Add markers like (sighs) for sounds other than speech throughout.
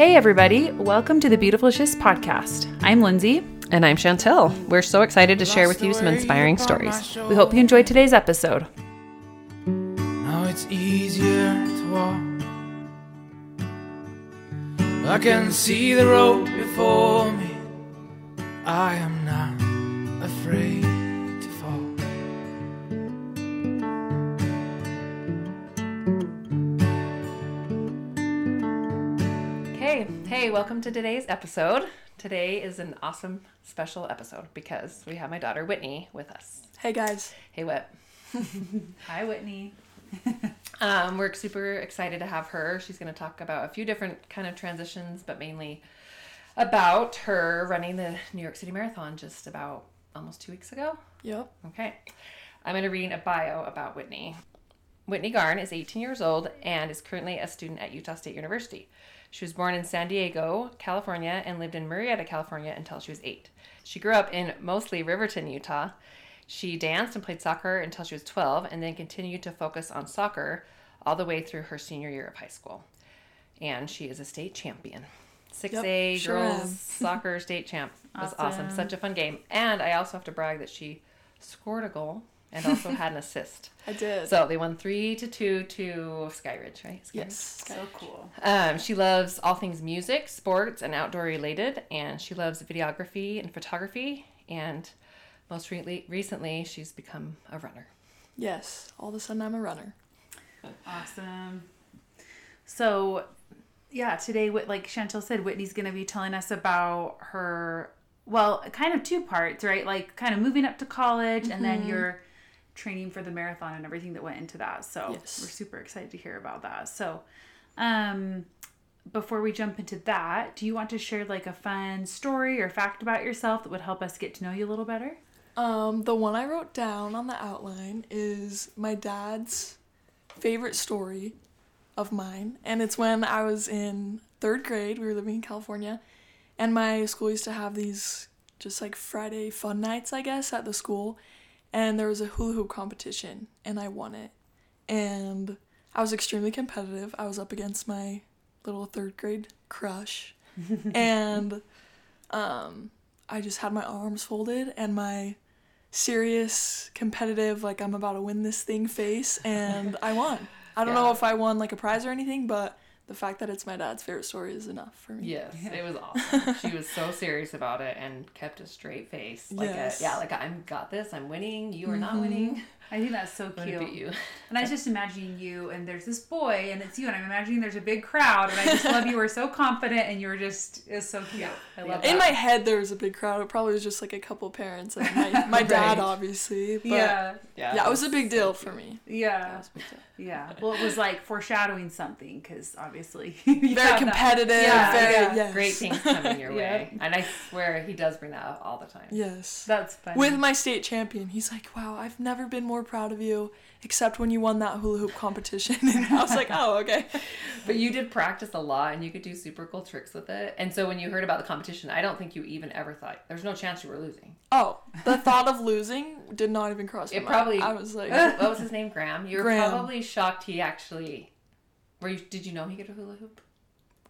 Hey, everybody. Welcome to the Beautiful Shifts podcast. I'm Lindsay. And I'm Shantil. We're so excited to share with you some inspiring stories. We hope you enjoyed today's episode. Now it's easier to walk. I can see the road before me. I am not afraid Hey, welcome to today's episode. Today is an awesome special episode because we have my daughter Whitney with us. Hey guys. Hey, Whit. (laughs) Hi, Whitney. (laughs) Um, we're super excited to have her. She's going to talk about a few different kind of transitions, but mainly about her running the New York City Marathon just about almost two weeks ago. Yep. Okay. I'm going to read a bio about Whitney. Whitney Garn is 18 years old and is currently a student at Utah State University. She was born in San Diego, California, and lived in Murrieta, California until she was eight. She grew up in mostly Riverton, Utah. She danced and played soccer until she was 12 and then continued to focus on soccer all the way through her senior year of high school. And she is a state champion. 6A Yep, sure girls (laughs) soccer state champ. It was awesome. Awesome. Such a fun game. And I also have to brag that she scored a goal and also had an assist. (laughs) I did. So they won three to two to Skyridge, right? Skyridge. yes. So cool. Um, she loves all things music, sports, and outdoor related, and she loves videography and photography. And most re- recently, she's become a runner. Yes. All of a sudden I'm a runner. Awesome. So, yeah, today, Whit- like Shantil said, Whitney's going to be telling us about her, well, kind of two parts, right? Like, kind of moving up to college and then your training for the marathon and everything that went into that. So, Yes. we're super excited to hear about that. So, um, before we jump into that, do you want to share like a fun story or fact about yourself that would help us get to know you a little better? Um, the one I wrote down on the outline is my dad's favorite story of mine. And it's when I was in third grade. We were living in California. And my school used to have these just like Friday fun nights, I guess, at the school. And there was a hula hoop competition, and I won it. And I was extremely competitive. I was up against my little third grade crush. (laughs) and um, I just had my arms folded and my serious, competitive, like I'm about to win this thing face, and I won. I don't know if I won like a prize or anything, but the fact that it's my dad's favorite story is enough for me. Yes, it was (laughs) awesome. she was so serious about it and kept a straight face. Like, Yes. a, yeah, like I'm got this. I'm winning. You are not mm-hmm. winning. I think that's so cute. beat you. (laughs) And I was just imagining you, and there's this boy, and it's you, and I'm imagining there's a big crowd, and I just love you were so confident, and you were just it's so cute. I love that. In my head, there was a big crowd. It probably was just like a couple parents and my, my (laughs) Right. dad, obviously. But yeah, yeah, it was a big deal for me. yeah, It was a big deal. Yeah. (laughs) Well, it was like foreshadowing something because obviously (laughs) you Very have that. competitive. Yeah, very, yeah. yes. Great things coming your (laughs) Yeah. way, and I swear he does bring that up all the time. Yes. That's funny. With my state champion, he's like, "Wow, I've never been more proud of you, except when you won that hula hoop competition." (laughs) And I was like, "Oh, okay." (laughs) But you did practice a lot, and you could do super cool tricks with it. And so when you heard about the competition, I don't think you even ever thought there's no chance you were losing. Oh, the thought of losing did not even cross my It mind. probably- I was like, (laughs) what was his name? Graham. You were Graham. probably shocked he actually. Were you? Did you know he could hula hoop?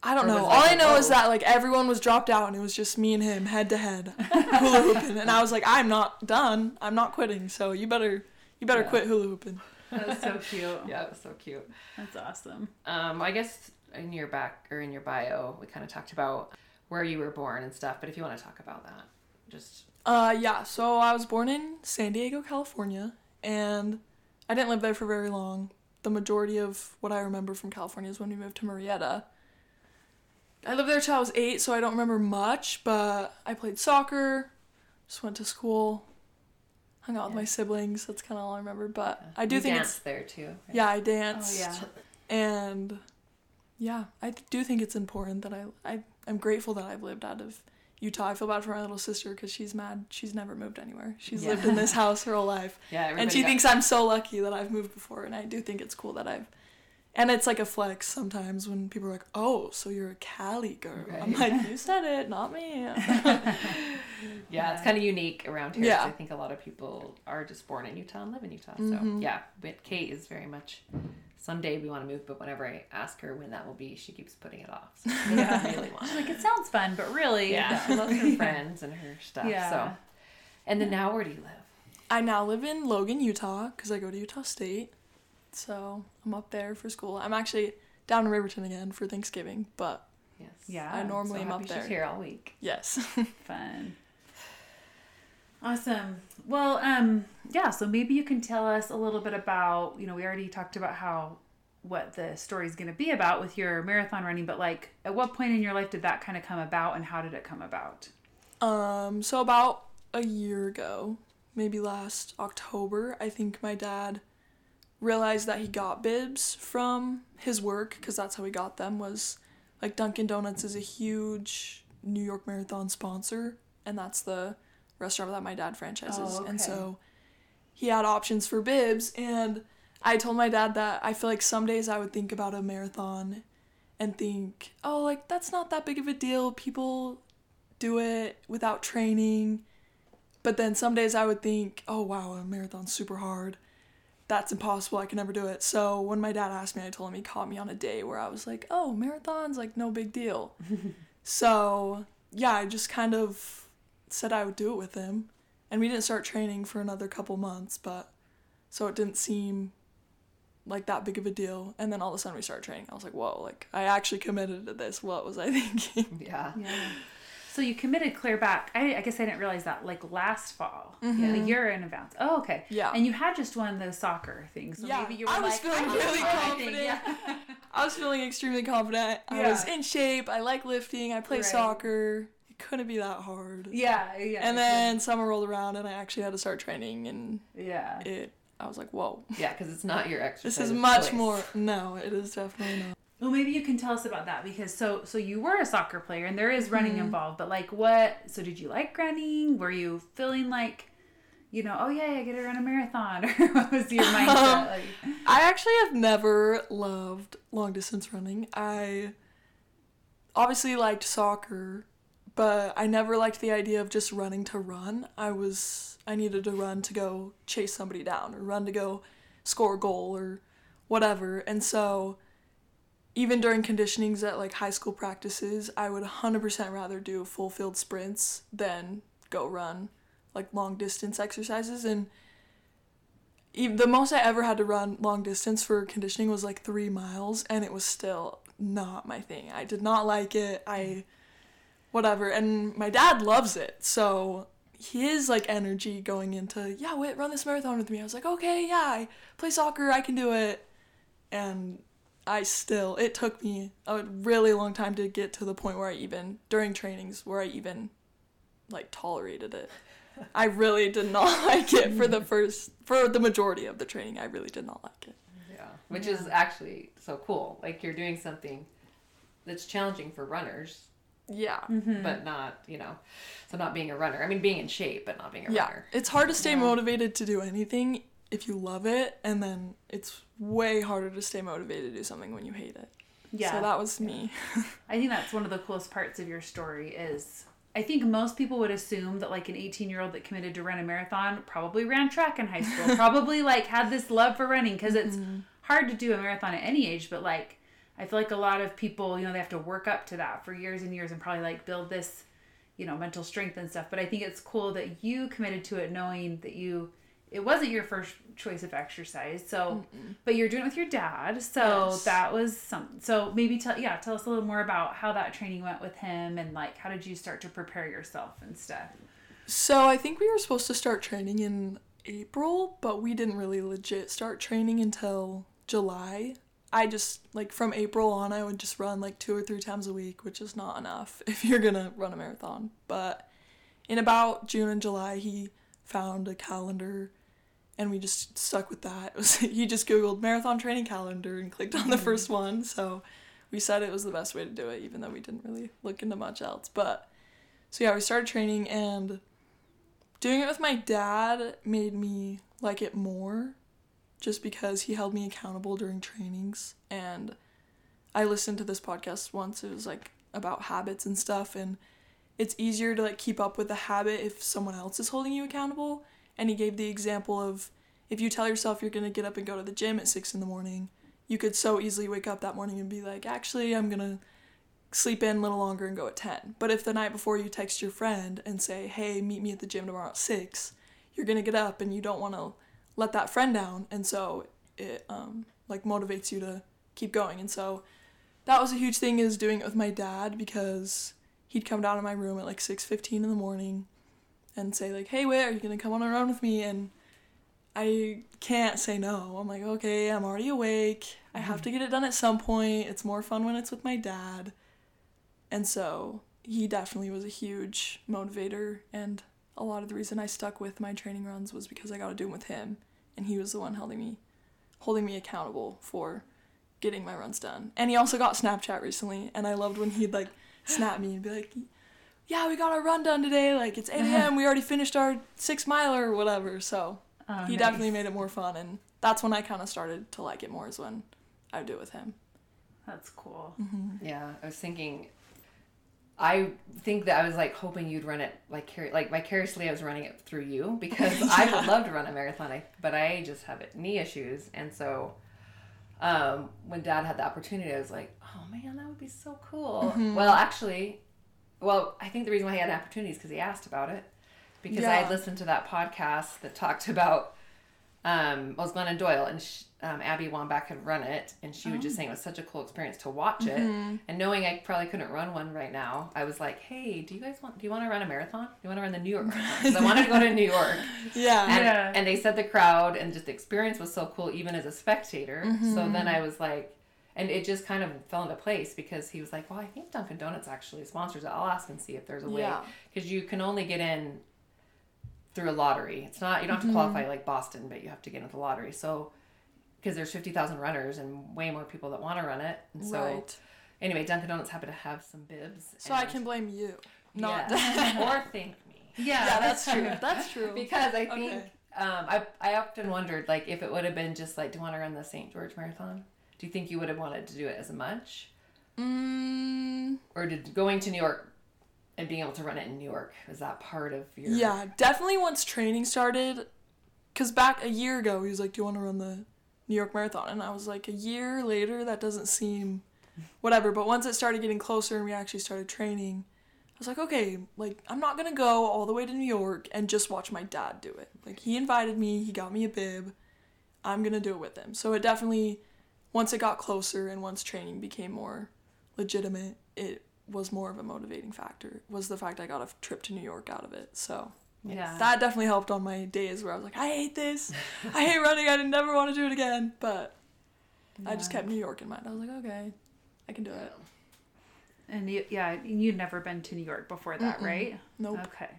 I don't Or know. All like I know is that like everyone was dropped out, and it was just me and him head to head hula hooping, and I was like, "I'm not done. I'm not quitting. So you better, you better Yeah. quit hula hooping." (laughs) that was so cute. Yeah, it was so cute. That's awesome. Um, I guess in your back or in your bio, we kind of talked about where you were born and stuff. But if you want to talk about that, just Uh, yeah. So I was born in San Diego, California, and I didn't live there for very long. The majority of what I remember from California is when we moved to Murrieta. I lived there till I was eight, so I don't remember much, but I played soccer, just went to school, hung out with my siblings. That's kind of all I remember. But I do you think it's there too. right? yeah, I Oh danced. yeah. and yeah, I do think it's important that I I I'm grateful that I've lived out of Utah. I feel bad for my little sister because she's mad. She's never moved anywhere. She's Yeah. lived in this house her whole life, (laughs) Yeah, and she thinks I'm so lucky that I've moved before. And I do think it's cool that I've. And it's like a flex sometimes when people are like, "Oh, so you're a Cali girl." I'm like, "You said it, not me." (laughs) Yeah, it's kind of unique around here. Yeah. I think a lot of people are just born in Utah and live in Utah. So Mhm. yeah, but Kate is very much someday we want to move, but whenever I ask her when that will be, she keeps putting it off. So (laughs) she doesn't really want She's like, it sounds fun, but really, Yeah, she loves her friends and her stuff. Yeah. So, and then now where do you live? I now live in Logan, Utah, because I go to Utah State. So I'm up there for school. I'm actually down in Riverton again for Thanksgiving, but Yes. Yeah. I normally so am happy up she's there. here all week. yes. (laughs) Fun. Awesome. Well, um, yeah, so maybe you can tell us a little bit about, you know, we already talked about how what the story is going to be about with your marathon running, but like at what point in your life did that kind of come about and how did it come about? Um, so about a year ago, maybe last October, I think my dad realized that he got bibs from his work because that's how he got them was like Dunkin Donuts is a huge New York Marathon sponsor and that's the restaurant that my dad franchises. Oh, And so he had options for bibs and I told my dad that I feel like some days I would think about a marathon and think, "Oh, like that's not that big of a deal. People do it without training. But then some days I would think, oh wow, a marathon's super hard. That's impossible. I can never do it. So when my dad asked me, I told him he caught me on a day where I was like, oh, marathons, like no big deal. (laughs) so yeah, I just kind of said I would do it with him. And we didn't start training for another couple months, but so it didn't seem like that big of a deal. And then all of a sudden we started training. I was like, whoa, like I actually committed to this. What was I (laughs) thinking? Yeah. Yeah. So you committed clear back. I, I guess I didn't realize that like last fall, Mhm. a year in advance. Oh, okay. Yeah. And you had just won those soccer things. So Yeah, maybe you were I was like, feeling "I'm really thing." confident. Yeah. (laughs) I was feeling extremely confident. I was in shape. I like lifting. I play Right. soccer. It couldn't be that hard. yeah, yeah. And then summer rolled around and I actually had to start training and yeah. it I was like, "Whoa. Yeah, because it's not your exercise. This is much choice. more No, it is definitely not. Well, maybe you can tell us about that because so so you were a soccer player and there is running Mhm. involved, but like what? So did you like running? Were you feeling like, you know, oh yeah, I get to run a marathon, (laughs) or what was your (laughs) mindset? Um, like, I actually have never loved long distance running. I obviously liked soccer, but I never liked the idea of just running to run. I was I needed to run to go chase somebody down or run to go score a goal or whatever. And so even during conditionings at like high school practices, I would 100% rather do full field sprints than go run like long distance exercises and the most I ever had to run long distance for conditioning was like three miles, and it was still not my thing. I did not like it. I, whatever. And my dad loves it, so his like energy going into yeah, wait, run this marathon with me. I was like, okay, yeah, I play soccer, I can do it, and I still. It took me a really long time to get to the point where I even during trainings where I even like tolerated it. I really did not (laughs) like it for the (laughs) first for the majority of the training. I really did not like it. Yeah, which is actually so cool. Like you're doing something that's challenging for runners, Yeah. mhm. but not, you know, so not being a runner. I mean, being in shape, but not being a Yeah. runner. It's hard to stay Yeah. motivated to do anything if you love it and then it's way harder to stay motivated to do something when you hate it. yeah. So that was me. (laughs) I think that's one of the coolest parts of your story is I think most people would assume that like an 18 year old that committed to run a marathon probably ran track in high school, (laughs) probably like had this love for running because it's mm-hmm. hard to do a marathon at any age, but like I feel like a lot of people, you know, they have to work up to that for years and years and probably like build this, you know, mental strength and stuff. But I think it's cool that you committed to it knowing that you it wasn't your first choice of exercise. So but you're doing it with your dad. So Yes. that was some so maybe tell yeah, tell us a little more about how that training went with him and like how did you start to prepare yourself and stuff. So I think we were supposed to start training in April, but we didn't really legit start training until July. I just like from April on I would just run like two or three times a week, which is not enough (laughs) if you're gonna run a marathon. But in about June and July he found a calendar and we just stuck with that. (laughs) It was he just googled marathon training calendar and clicked on the mm-hmm. first one. So we said it was the best way to do it, even though we didn't really look into much else. But so yeah, we started training and doing it with my dad made me like it more just because he held me accountable during trainings and I listened to this podcast once it was like about habits and stuff and it's easier to like keep up with a habit if someone else is holding you accountable and he gave the example of if you tell yourself you're going to get up and go to the gym at 6 in the morning you could so easily wake up that morning and be like, actually, I'm going to sleep in a little longer and go at 10. But if the night before you text your friend and say, hey, meet me at the gym tomorrow at 6, you're going to get up and you don't want to let that friend down. And so it um, like motivates you to keep going. And so that was a huge thing is doing it with my dad because he'd come down to my room at like 6.15 in the morning and say like, hey, where are you to come on a run with me? And I can't say no. I'm like, okay, I'm already awake. I have mm-hmm. to get it done at some point. It's more fun when it's with my dad. And so he definitely was a huge motivator. And a lot of the reason I stuck with my training runs was because I got to do them with him. And he was the one holding me, holding me accountable for getting my runs done. And he also got Snapchat recently. And I loved when he'd like snap me and be like, yeah, we got our run done today. Like it's 8 a.m. We already finished our six miler or whatever. So Oh, he nice. definitely made it more fun. And that's when I kind of started to like it more, is when I would do it with him. That's cool. Yeah, I was thinking. I think that I was like hoping you'd run it like car- like vicariously. I was running it through you because (laughs) I would love to run a marathon, I, but I just have knee issues, and so um, when Dad had the opportunity, I was like, "Oh man, that would be so cool." Well, actually, well, I think the reason why he had an opportunity is because he asked about it because I had listened to that podcast that talked about um, well, it was Glennon Doyle and sh um, Abby Wambach had run it, and she was just saying it was such a cool experience to watch it. And knowing I probably couldn't run one right now, I was like, "Hey, do you guys want? Do you want to run a marathon? Do you want to run the New York (laughs) Marathon?" Because I wanted to go to New York, (laughs) Yeah. and, Yeah. and they said the crowd and just the experience was so cool, even as a spectator. So then I was like, and it just kind of fell into place because he was like, "Well, I think Dunkin' Donuts actually sponsors it. I'll ask and see if there's a way Yeah. because you can only get in through a lottery. It's not you don't have to qualify like Boston, but you have to get into the lottery. So because there's fifty thousand runners and way more people that want to run it, and so right. anyway, Dunkin' Donuts happen to have some bibs. So I can blame you. Not yeah. (laughs) (laughs) or thank me Yeah, yeah, that's (laughs) true. That's true. because I think Okay. um, I I often wondered like if it would have been just like do you want to run the St. George Marathon? Do you think you would have wanted to do it as much, Mm, or did going to New York and being able to run it in New York was that part of your yeah, definitely once training started. Because back a year ago, he was like, Do you want to run the New York Marathon? And I was like, A year later, that doesn't seem (laughs) whatever. But once it started getting closer and we actually started training, I was like, Okay, like, I'm not going to go all the way to New York and just watch my dad do it. Like, he invited me, he got me a bib. I'm going to do it with him. So it definitely, once it got closer and once training became more legitimate, it was more of a motivating factor. Was the fact I got a trip to New York out of it. So Yeah. that definitely helped on my days where I was like, I hate this. (laughs) I hate running. I never want to do it again. But I just kept New York in mind. I was like, okay, I can do it. and you, yeah, you'd never been to New York before that, Mm-mm. right? Nope. Okay.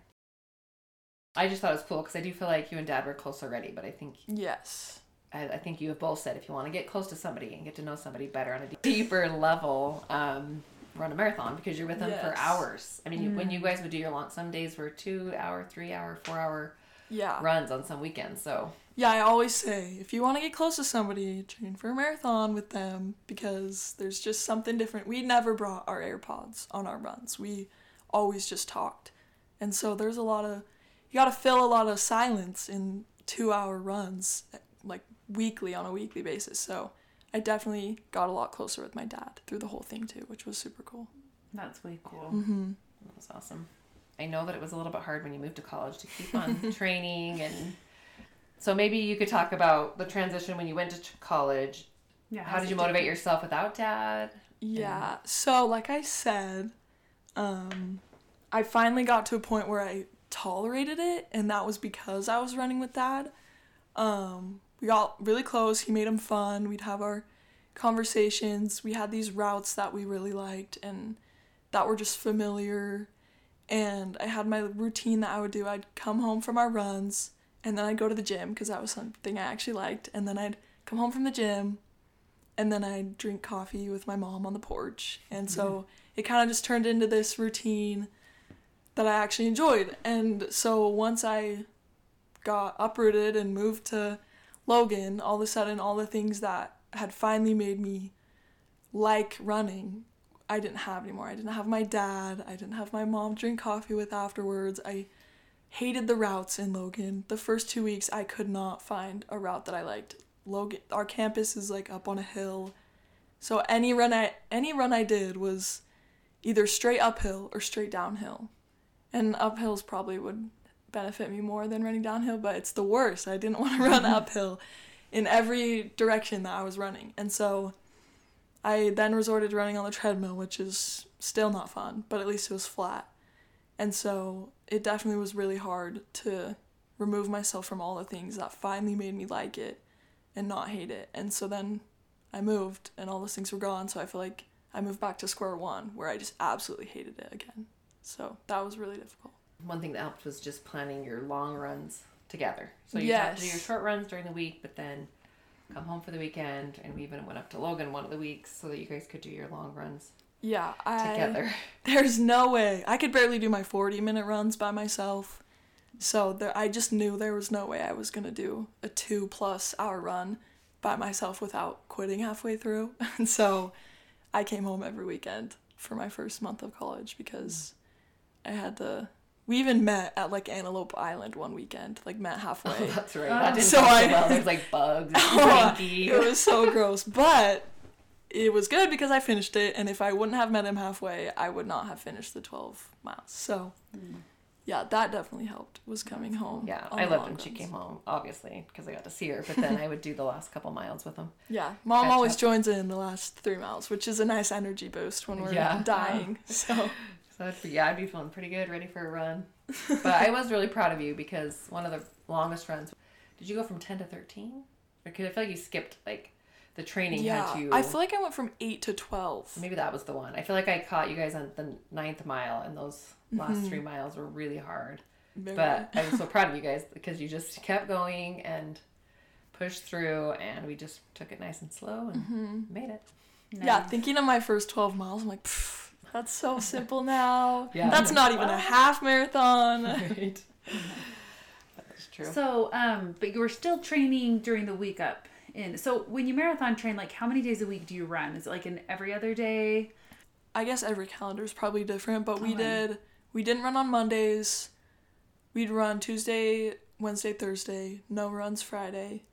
I just thought it was cool because I do feel like you and Dad were close already, but I think Yes. I, I think you have both said if you want to get close to somebody and get to know somebody better on a deeper level, um, run a marathon because you're with them for hours. I mean, you when you guys would do your long, some days were two hour, three hour, four hour Yeah. runs on some weekends. So Yeah, I always say if you want to get close to somebody, train for a marathon with them because there's just something different. We never brought our AirPods on our runs. We always just talked. And so there's a lot of you got to fill a lot of silence in 2-hour runs like weekly on a weekly basis. So I definitely got a lot closer with my dad through the whole thing too, which was super cool. That's way cool. Mm-hmm. that was awesome. I know that it was a little bit hard when you moved to college to keep on (laughs) training and. So maybe you could talk about the transition when you went to ch- college. Yeah. How did you motivate yourself without dad? Yeah. So, like I said, um, I finally got to a point where I tolerated it, and that was because I was running with dad. Um, we got really close. He made them fun. We'd have our conversations. We had these routes that we really liked and that were just familiar. And I had my routine that I would do. I'd come home from our runs, and then I'd go to the gym because that was something I actually liked. And then I'd come home from the gym, and then I'd drink coffee with my mom on the porch. And so mm-hmm. it kind of just turned into this routine that I actually enjoyed. And so once I got uprooted and moved to Logan, all of a sudden, all the things that had finally made me like running, I didn't have anymore. I didn't have my dad. I didn't have my mom drink coffee with afterwards. I hated the routes in Logan. The first two weeks, I could not find a route that I liked Logan our campus is like up on a hill. So any run I any run I did was either straight uphill or straight downhill. And uphills probably would benefit me more than running downhill, but it's the worst. I didn't (laughs) want to run mm-hmm. uphill in every direction that I was running. And so I then resorted to running on the treadmill, which is still not fun, but at least it was flat. And so it definitely was really hard to remove myself from all the things that finally made me like it and not hate it. And so then I moved and all those things were gone. So I feel like I moved back to square one where I just absolutely hated it again. So that was really difficult. One thing that helped was just planning your long runs together. So you have to do your short runs during the week, but then come home for the weekend. And we even went up to Logan one of the weeks so that you guys could do your long runs Yeah, I together. (laughs) (laughs) There's no way. I could barely do my 40 minute runs by myself. So there, I just knew there was no way I was going to do a two plus hour run by myself without quitting halfway through. (laughs) And so I came home every weekend for my first month of college because I had to. We even met at like Antelope Island one weekend, like met halfway. Oh, that's right. Oh. That didn't So I- well. There's like bugs, (laughs) Oh, it was so gross, but it was good because I finished it. And if I wouldn't have met him halfway, I would not have finished the twelve miles. So, hmm. yeah, that definitely helped. Was coming home. Yeah, I loved long when she came home, obviously, because I got to see her. But then I would do the last couple miles with him. Yeah, mom Catch always up. joins in the last three miles, which is a nice energy boost when we're Yeah. dying. (laughs) So So I'd be, yeah, I'd be feeling pretty good, ready for a run. (laughs) But I was really proud of you because one of the longest runs. Did you go from ten to thirteen? Because I feel like you skipped like the training yeah, had you. I feel like I went from eight to twelve. maybe that was the one. I feel like I caught you guys on the ninth mile, and those last Mm-hmm. three miles were really hard. Very- But I was so (laughs) proud of you guys because you just kept going and pushed through, and we just took it nice and slow and Mm-hmm. made it. Yeah, thinking of my first 12 miles, I'm like, "Pff, that's so (laughs) simple now. Yeah. That's not even a half marathon. (laughs) Right. (laughs) That's true. So, um, but you were still training during the week up in. So when you marathon train, like how many days a week do you run? Is it like an every other day? I guess every calendar is probably different, but we Okay. did, we didn't run on Mondays. We'd run Tuesday, Wednesday, Thursday, no runs Friday.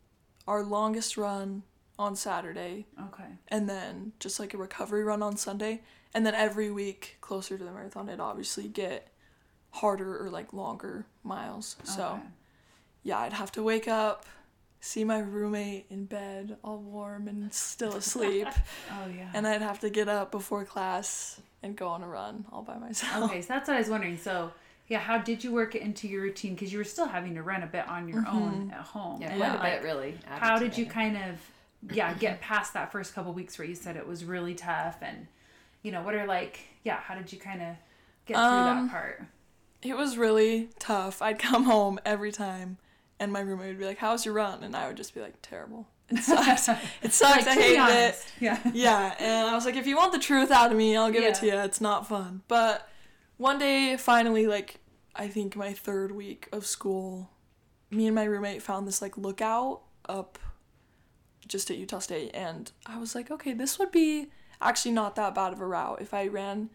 Our longest run on Saturday, Okay. and then just like a recovery run on Sunday. And then every week closer to the marathon, it'd obviously get harder or like longer miles. So. Yeah, I'd have to wake up, see my roommate in bed, all warm and still asleep, (laughs) Oh yeah. and I'd have to get up before class and go on a run all by myself. okay, so that's what I was wondering. So yeah, how did you work it into your routine? Because you were still having to run a bit on your own mm-hmm. at home. yeah, And, quite a like, bit really. how did you kind of yeah get past that first couple weeks where you said it was really tough and you know what are like yeah how did you kind of get through Um, that part It was really tough. I'd come home every time, and my roommate would be like, "How's your run?" And I would just be like, "Terrible. It sucks. (laughs) it sucks. I to be it." yeah yeah, and I was like, if you want the truth out of me, I'll give it to you. It's not fun. But one day, finally, like, I think my third week of school, me and my roommate found this, like, lookout up just at Utah State. And I was like, okay, this would be actually not that bad of a route if I ran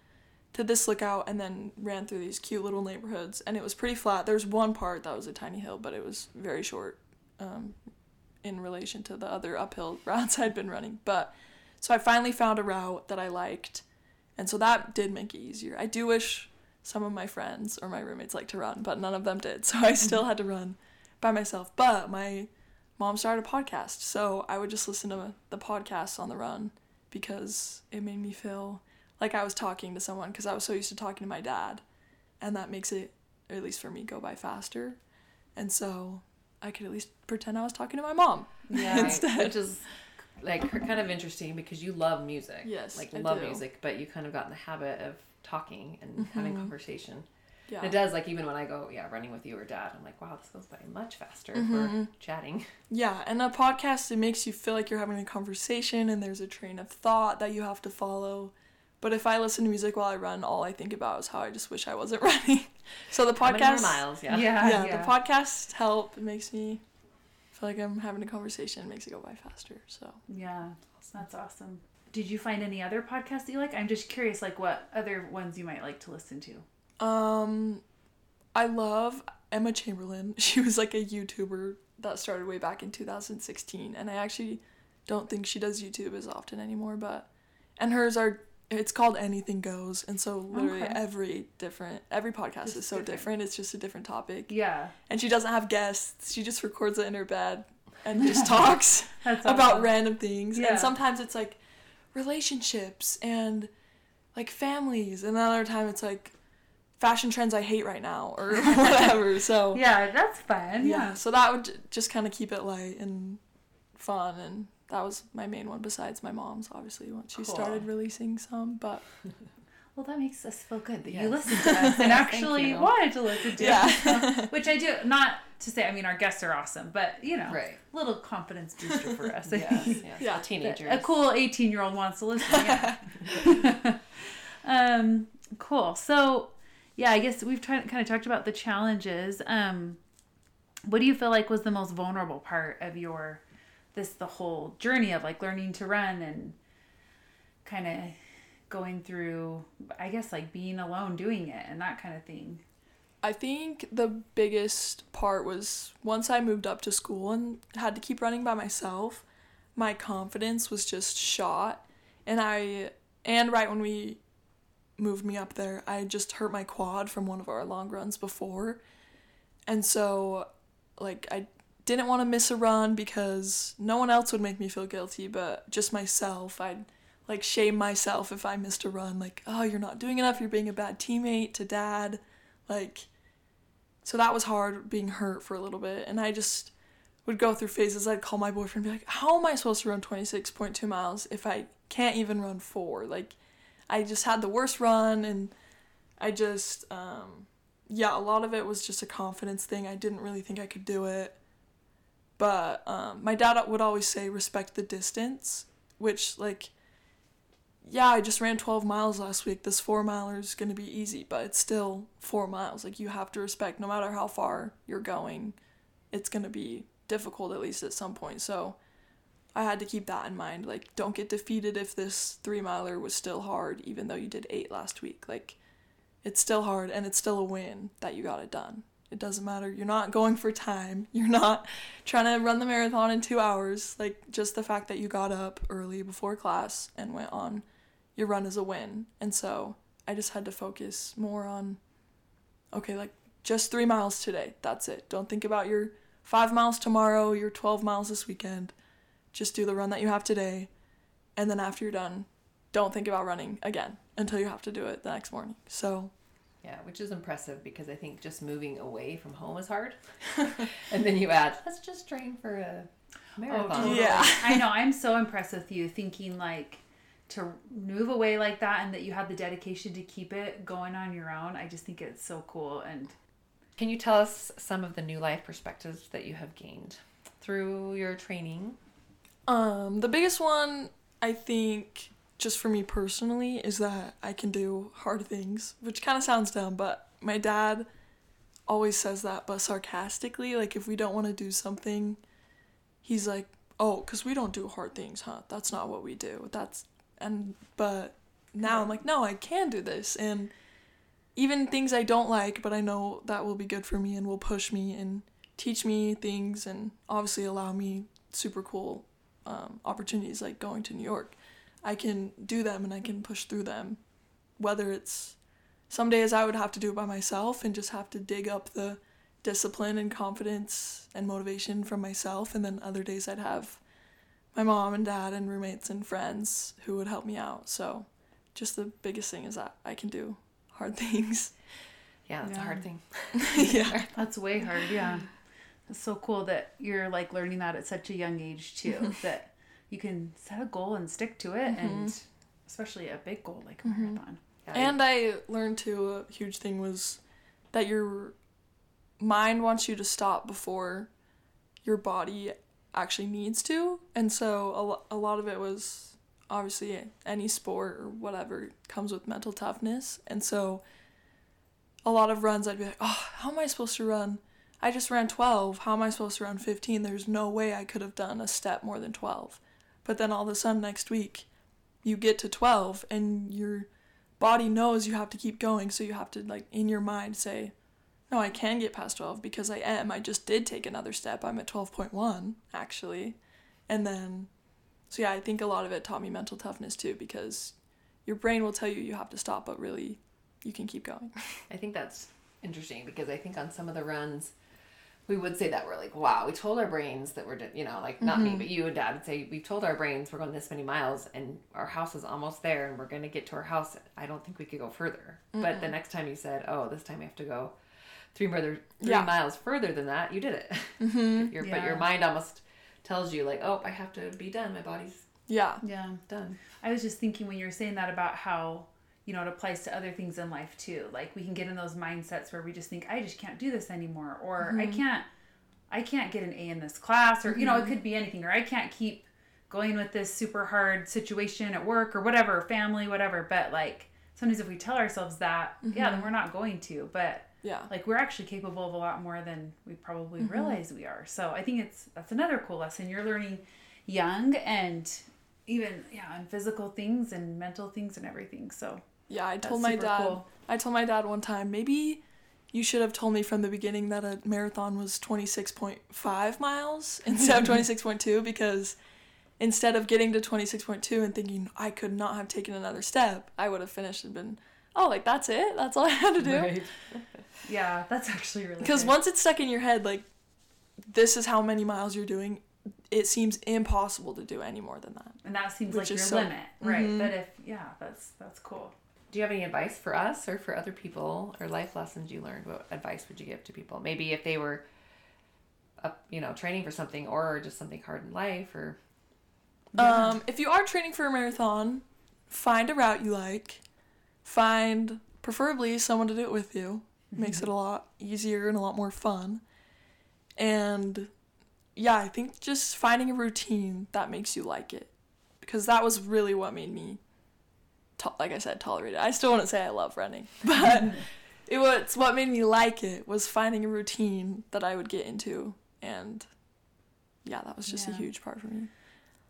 to this lookout and then ran through these cute little neighborhoods. And it was pretty flat. There's one part that was a tiny hill, but it was very short um, in relation to the other uphill (laughs) routes I'd been running. But so I finally found a route that I liked. And so that did make it easier. I do wish some of my friends or my roommates liked to run, but none of them did. (laughs) So I still had to run by myself. But my mom started a podcast. So I would just listen to the podcasts on the run because it made me feel like I was talking to someone because I was so used to talking to my dad. And that makes it, at least for me, go by faster. And so I could at least pretend I was talking to my mom. yeah (laughs) instead. which is like kind of interesting because you love music. Yes, like love music, but you kind of got in the habit of talking and having mm-hmm. conversation. Yeah. It does like even when I go yeah running with you or dad, I'm like wow this goes by much faster Mm-hmm. we're chatting. (laughs) Yeah, and a podcast it makes you feel like you're having a conversation and there's a train of thought that you have to follow. But if I listen to music while I run, all I think about is how I just wish I wasn't (laughs) running. so the How many more podcast, miles, yeah. yeah yeah, yeah, the podcast help. It makes me feel like I'm having a conversation. It makes it go by faster. So yeah that's awesome did you find any other podcasts that you like i'm just curious like what other ones you might like to listen to Um, I love Emma Chamberlain. (laughs) She was like a YouTuber that started way back in 2016, and I actually don't think she does YouTube as often anymore. But and hers are it's called Anything Goes, and so literally Okay. every different every podcast Just is so different. different. It's just a different topic, Yeah. and she doesn't have guests. She just records it in her bed and (laughs) just talks (laughs) about random things. Yeah. And sometimes it's like relationships and like families, and another time it's like fashion trends I hate right now or (laughs) whatever. So Yeah, that's fun. yeah, Yeah. so that would just kind of keep it light and fun, and that was my main one. Besides my mom's, obviously, once she Cool. started releasing some, but (laughs) Well, that makes us feel good that you Yes. listened to us (laughs) and actually wanted to listen to Yeah. us. Which I do. Not to say, I mean, our guests are awesome, but you know, Right. little confidence booster for us. I Yes, yes. Yeah. Teenagers. A cool 18 year old wants to listen. Yeah. um, cool. So, yeah, I guess we've tried, kind of talked about the challenges. Um, what do you feel like was the most vulnerable part of your this the whole journey of like learning to run and kind of going through I guess like being alone doing it and that kind of thing. I think the biggest part was once I moved up to school and had to keep running by myself, my confidence was just shot. And I, and right when we moved me up there, I just hurt my quad from one of our long runs before. And so, like, I didn't want to miss a run because no one else would make me feel guilty, but just myself. I'd like shame myself if I missed a run. Like, oh, you're not doing enough. You're being a bad teammate to dad. Like, so that was hard being hurt for a little bit. And I just would go through phases. I'd call my boyfriend be like, how am I supposed to run 26.2 miles if I can't even run four? Like, I just had the worst run and I just, um, yeah, a lot of it was just a confidence thing. I didn't really think I could do it. But um, my dad would always say, respect the distance, which, like, yeah, I just ran 12 miles last week. This four miler is going to be easy, but it's still four miles. Like, you have to respect no matter how far you're going, it's going to be difficult at least at some point. So I had to keep that in mind. Like, don't get defeated if this three miler was still hard, even though you did eight last week. Like, it's still hard and it's still a win that you got it done. It doesn't matter. You're not going for time. (laughs) You're not trying to run the marathon in two hours. Like, just the fact that you got up early before class and went on your run is a win. And so I just had to focus more on, okay, like just three miles today. That's it. Don't think about your five miles tomorrow, your 12 miles this weekend. Just do the run that you have today. And then after you're done, don't think about running again until you have to do it the next morning. So, Yeah, which is impressive because I think just moving away from home is hard. (laughs) and then you add, let's just train for a marathon. Oh, totally. Yeah. (laughs) I know. I'm so impressed with you thinking like to move away like that and that you have the dedication to keep it going on your own. I just think it's so cool and Can you tell us some of the new life perspectives that you have gained through your training? Um, the biggest one, I think, just for me personally, is that I can do hard things, which kind of sounds dumb, but my dad always says that, but sarcastically. Like, if we don't want to do something, he's like, oh, because we don't do hard things, huh? That's not what we do. That's, and, but now I'm like, no, I can do this. And even things I don't like, but I know that will be good for me and will push me and teach me things and obviously allow me super cool um, opportunities like going to New York. I can do them and I can push through them. Whether it's some days I would have to do it by myself and just have to dig up the discipline and confidence and motivation from myself, and then other days I'd have my mom and dad and roommates and friends who would help me out. So, just the biggest thing is that I can do hard (laughs) things. Yeah, that's a hard thing. (laughs) yeah. (laughs) That's way hard, yeah. It's so cool that you're like learning that at such a young age too. Mm-hmm. (laughs) that you can set a goal and stick to it, and mm-hmm. especially a big goal like a mm-hmm. marathon. Yeah, And I learned too a huge thing was that your mind wants you to stop before your body actually needs to. And so a, a lot of it was obviously any sport or whatever comes with mental toughness. And so a lot of runs I'd be like, "Oh, how am I supposed to run? I just ran 12. How am I supposed to run 15? There's no way I could have done a step more than 12." But then all of a sudden next week you get to 12 and your body knows you have to keep going so you have to like in your mind say no, I can get past 12 because I am. I just did take another step. I'm at 12.1 actually. And then so yeah, I think a lot of it taught me mental toughness too because your brain will tell you you have to stop, but really you can keep going. (laughs) I think that's interesting because I think on some of the runs, we would say that we're like, wow, we told our brains that we're, you know, like not me, mm-hmm. but you and dad would say, we've told our brains we're going this many miles and our house is almost there and we're going to get to our house. I don't think we could go further. But the next time you said, oh, this time we have to go three, further, three Yeah. miles further than that, you did it. (laughs) Mm-hmm. your, But your mind almost tells you, like, oh, I have to be done. My body's Yeah. Yeah. done. I was just thinking when you were saying that about how, you know, it applies to other things in life too. Like we can get in those mindsets where we just think, I just can't do this anymore, or I mm-hmm. can't, I can't get an A in this class, or you know, it mm-hmm. could be anything, or I can't keep going with this super hard situation at work or whatever, family, whatever. But like sometimes if we tell ourselves that, yeah, then mm-hmm. we're not going to. But Yeah. like we're actually capable of a lot more than we probably realize we are. So I think it's that's another cool lesson. You're learning young and even yeah, on physical things and mental things and everything. So Yeah, I told my dad. cool. I told my dad one time, maybe you should have told me from the beginning that a marathon was 26.5 miles (laughs) instead of 26.2 because instead of getting to 26.2 and thinking I could not have taken another step, I would have finished and been, oh, like that's it? That's all I had to do? (laughs) yeah, that's actually really Because once it's stuck in your head, like, this is how many miles you're doing, it seems impossible to do any more than that. and that seems which like your so- limit, right? Mhm. But if yeah, that's that's cool. Do you have any advice for us or for other people or life lessons you learned? What advice would you give to people? Maybe if they were, up, you know, training for something or just something hard in life or Um, if you are training for a marathon, find a route you like. Find preferably someone to do it with you. Makes it a lot easier and a lot more fun. And yeah, I think just finding a routine that makes you like it. Because that was really what made me, to- like I said, tolerate it. I still wouldn't say I love running, (laughs) but it was what made me like it was finding a routine that I would get into. And yeah, that was just a huge part for me.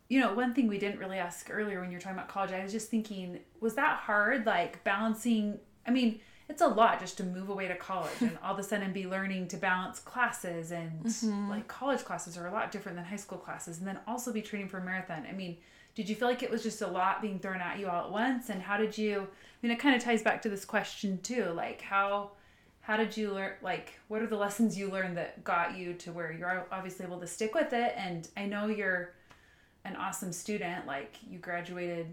You know, one thing we didn't really ask earlier when you were talking about college, I was just thinking, was that hard? Like balancing, I mean, it's a lot just to move away to college and all of a sudden be learning to balance classes and mm-hmm. like college classes are a lot different than high school classes and then also be training for a marathon. I mean, did you feel like it was just a lot being thrown at you all at once? And how did you, I mean, it kind of ties back to this question too, like how, how did you learn, like, what are the lessons you learned that got you to where you're obviously able to stick with it? And I know you're, an awesome student. Like you graduated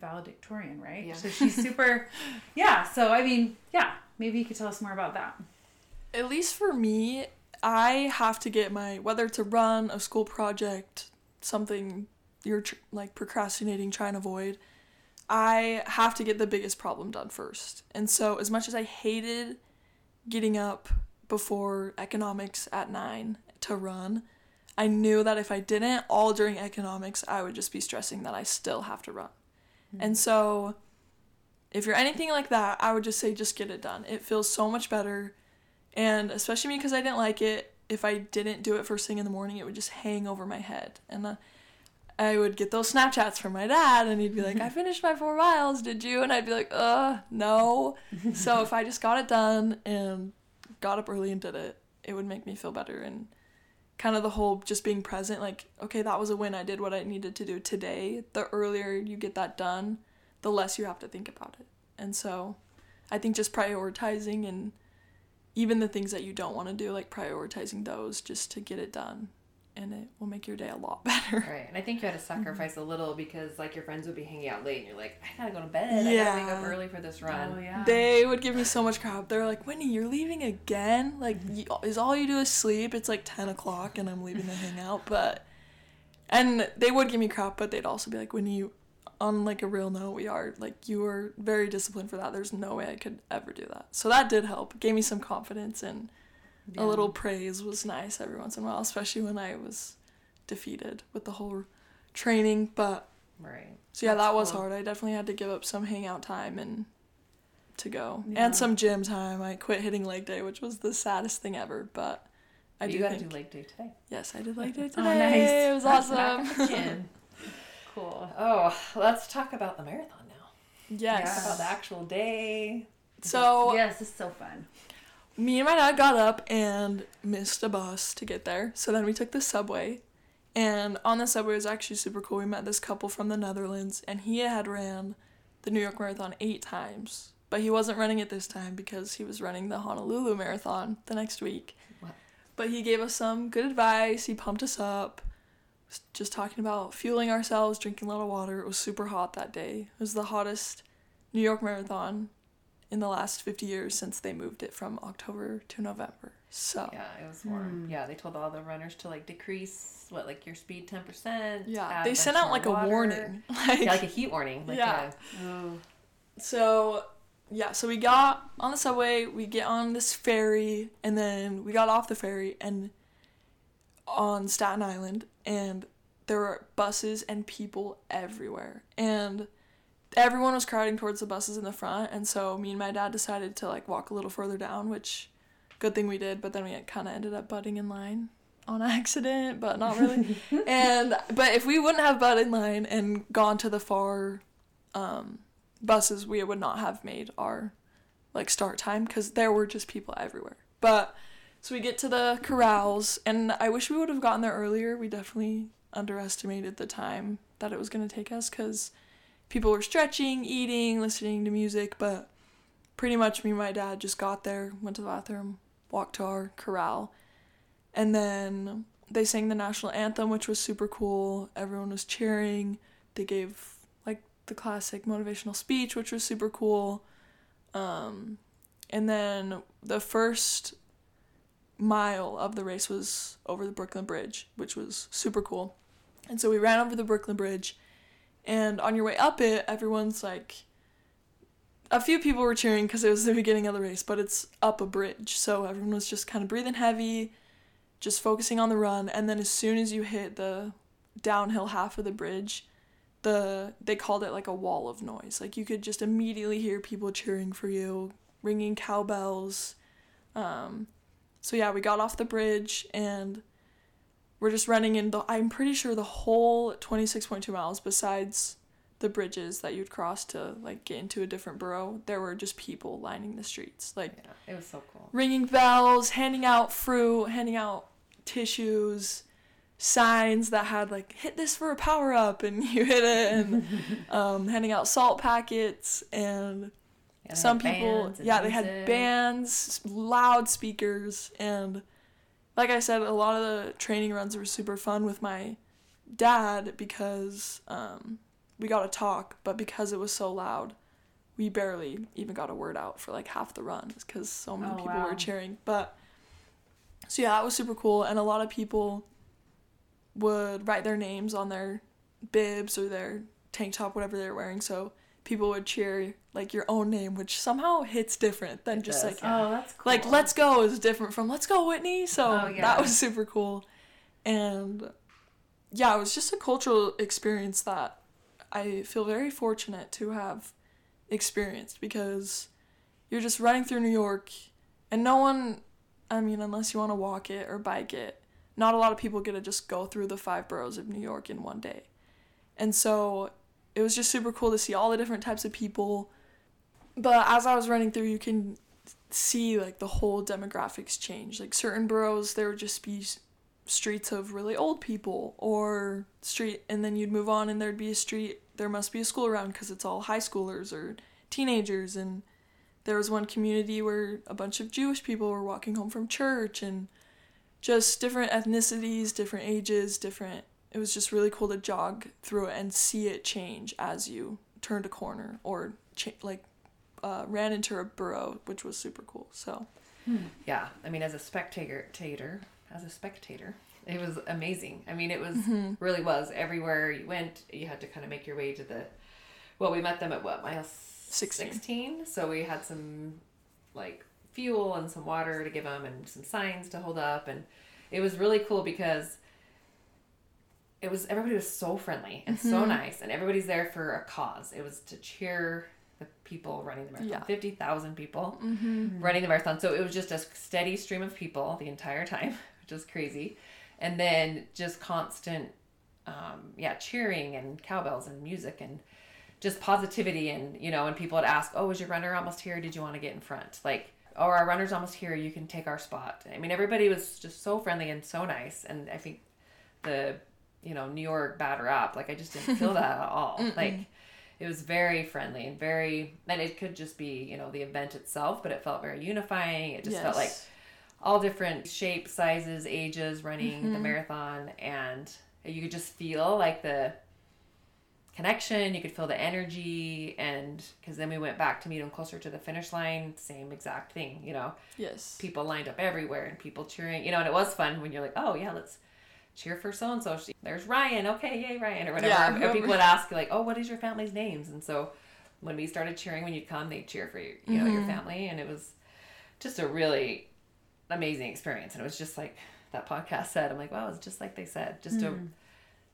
valedictorian, right? Yeah. So she's super. (laughs) yeah. So I mean, yeah. Maybe you could tell us more about that. At least for me, I have to get my whether it's a run, a school project, something you're tr- like procrastinating, trying to avoid. I have to get the biggest problem done first. And so, as much as I hated getting up before economics at nine to run, I knew that if I didn't, all during economics, I would just be stressing that I still have to run. And so, if you're anything like that, I would just say just get it done. It feels so much better. And especially me because I didn't like it, if I didn't do it first thing in the morning, it would just hang over my head. And uh, I would get those Snapchats from my dad, and he'd be like, I (laughs) finished my four miles, did you? And I'd be like, uh, no. so if I just got it done and got up early and did it, it would make me feel better. And kind of the whole just being present, like, okay, that was a win. I did what I needed to do today. The earlier you get that done, the less you have to think about it. And so I think just prioritizing and even the things that you don't want to do, like prioritizing those just to get it done. And it will make your day a lot (laughs) better. Right, and I think you had to mm-hmm. sacrifice a little because like your friends would be hanging out late, and you're like, I gotta go to bed. I gotta wake up early for this oh, run. Oh yeah. They would give me so much crap. They're like, Winnie, you're leaving again? Like, y- is all you do is sleep? It's like 10 o'clock and I'm leaving to (laughs) hang out. But, and they would give me crap, but they'd also be like, Winnie, you, on like a real note, we are, like, you are very disciplined for that. There's no way I could ever do that. So that did help. It gave me some confidence and a little praise was nice every once in a while, especially when I was defeated with the whole training. But, Right. so yeah, That's that was cool. hard. I definitely had to give up some hangout time and to go Yeah. and some gym time. I quit hitting leg day, which was the saddest thing ever. But I you do gotta do leg day today. yes, I did leg (laughs) day today. Oh, nice. It was awesome. (laughs) Cool. oh, let's talk about the marathon now. yes. Talk about the actual day. So Yes, it's so fun. Me and my dad got up and missed a bus to get there. So then we took the subway. And on the subway it was actually super cool. We met this couple from the Netherlands and he had ran the New York Marathon eight times. But he wasn't running it this time because he was running the Honolulu Marathon the next week. What? But he gave us some good advice. He pumped us up. Was Just talking about fueling ourselves, drinking a lot of water. It was super hot that day. It was the hottest New York Marathon in the last 50 years since they moved it from October to November. So, Yeah, it was warm. Hmm. Yeah, they told all the runners to like decrease what like your speed ten percent. yeah, they sent out like a warning. (laughs) Like, Yeah, like a heat warning. Like Yeah. a- Oh. so, yeah, so we got on the subway, we get on this ferry, and then we got off the ferry and on Staten Island, and there were buses and people everywhere. And everyone was crowding towards the buses in the front, and so me and my dad decided to like walk a little further down, which good thing we did, but then we kind of ended up butting in line on (laughs) accident, but not really. (laughs) and but if we wouldn't have butted in line and gone to the far um, buses, we would not have made our like start time because there were just people everywhere. But so we get to the corrals, and I wish we would have gotten there earlier. We definitely underestimated the time that it was going to take us because people were stretching, eating, listening to music, but pretty much me and my dad just got there, went to the bathroom, walked to our corral, and then they sang the national anthem, which was super cool. Everyone was cheering. They gave like the classic motivational speech, which was super cool. Um, and then the first mile of the race was over the Brooklyn Bridge, which was super cool. And so we ran over the Brooklyn Bridge, and on your way up it, everyone's like, a few people were cheering because it was the beginning of the race, but it's up a bridge, so everyone was just kind of breathing heavy, just focusing on the run. And then as soon as you hit the downhill half of the bridge, the they called it like a wall of noise. Like you could just immediately hear people cheering for you, ringing cowbells. Um, so yeah, we got off the bridge and we're just running in the. I'm pretty sure the whole 26.2 miles, besides the bridges that you'd cross to like get into a different borough, there were just people lining the streets, like yeah, it was so cool. ringing bells, handing out fruit, handing out tissues, signs that had like hit this for a power up and (laughs) you hit it and (laughs) um, handing out salt packets and Yeah, some people yeah they had bands loudspeakers and like i said a lot of the training runs were super fun with my dad because um, we got to talk but because it was so loud we barely even got a word out for like half the run because so many Oh, people wow. were cheering but so yeah that was super cool and a lot of people would write their names on their bibs or their tank top whatever they're wearing so people would cheer like your own name which somehow hits different than It just does. like Oh, that's cool. like let's go is different from let's go whitney so Oh, yeah. that was super cool and yeah it was just a cultural experience that i feel very fortunate to have experienced because you're just running through new york and no one i mean unless you want to walk it or bike it not a lot of people get to just go through the five boroughs of new york in one day and so it was just super cool to see all the different types of people but as i was running through you can see like the whole demographics change. Like certain boroughs, there would just be streets of really old people, or street, and then you'd move on and there'd be a street. There must be a school around because it's all high schoolers or teenagers. And there was one community where a bunch of Jewish people were walking home from church, and just different ethnicities, different ages, different. It was just really cool to jog through it and see it change as you turned a corner or cha- like uh, ran into a borough, which was super cool. So Yeah, I mean, as a spectator, tater, as a spectator, it was amazing. I mean, it was Mm-hmm. really was everywhere you went. You had to kind of make your way to the. Well, we met them at what mile 16. 16? So we had some like fuel and some water to give them and some signs to hold up, and it was really cool because it was everybody was so friendly and so Mm-hmm. nice, and everybody's there for a cause. It was to cheer the people running the marathon. Yeah. Mm-hmm. Fifty thousand people running the marathon. So it was just a steady stream of people the entire time, (laughs) which is crazy. And then just constant, um, yeah, cheering and cowbells and music and just positivity. And, you know, and people would ask, oh, is your runner almost here? Did you want to get in front? Like, "Oh, our runner's almost here. You can take our spot." I mean, everybody was just so friendly and so nice, and I think the you know New York bad rap, like I just didn't feel (laughs) that at all. Like it was very friendly and very, and it could just be you know the event itself, but it felt very unifying. It just felt like all different shapes, sizes, ages running Mm-hmm. the marathon, and you could just feel like the connection. You could feel the energy, and because then we went back to meet them closer to the finish line, same exact thing. You know, Yes. people lined up everywhere and people cheering. You know, and it was fun when you're like, oh yeah, let's cheer for so and so. There's Ryan. Okay, yay Ryan or whatever. Yeah, And people would ask like, oh, what is your family's names? And so when we started cheering, when you'd come, they'd cheer for you, you know, your Mm-hmm. family, and it was just a really amazing experience. And it was just like that podcast said. I'm like, wow, it's just like they said, just a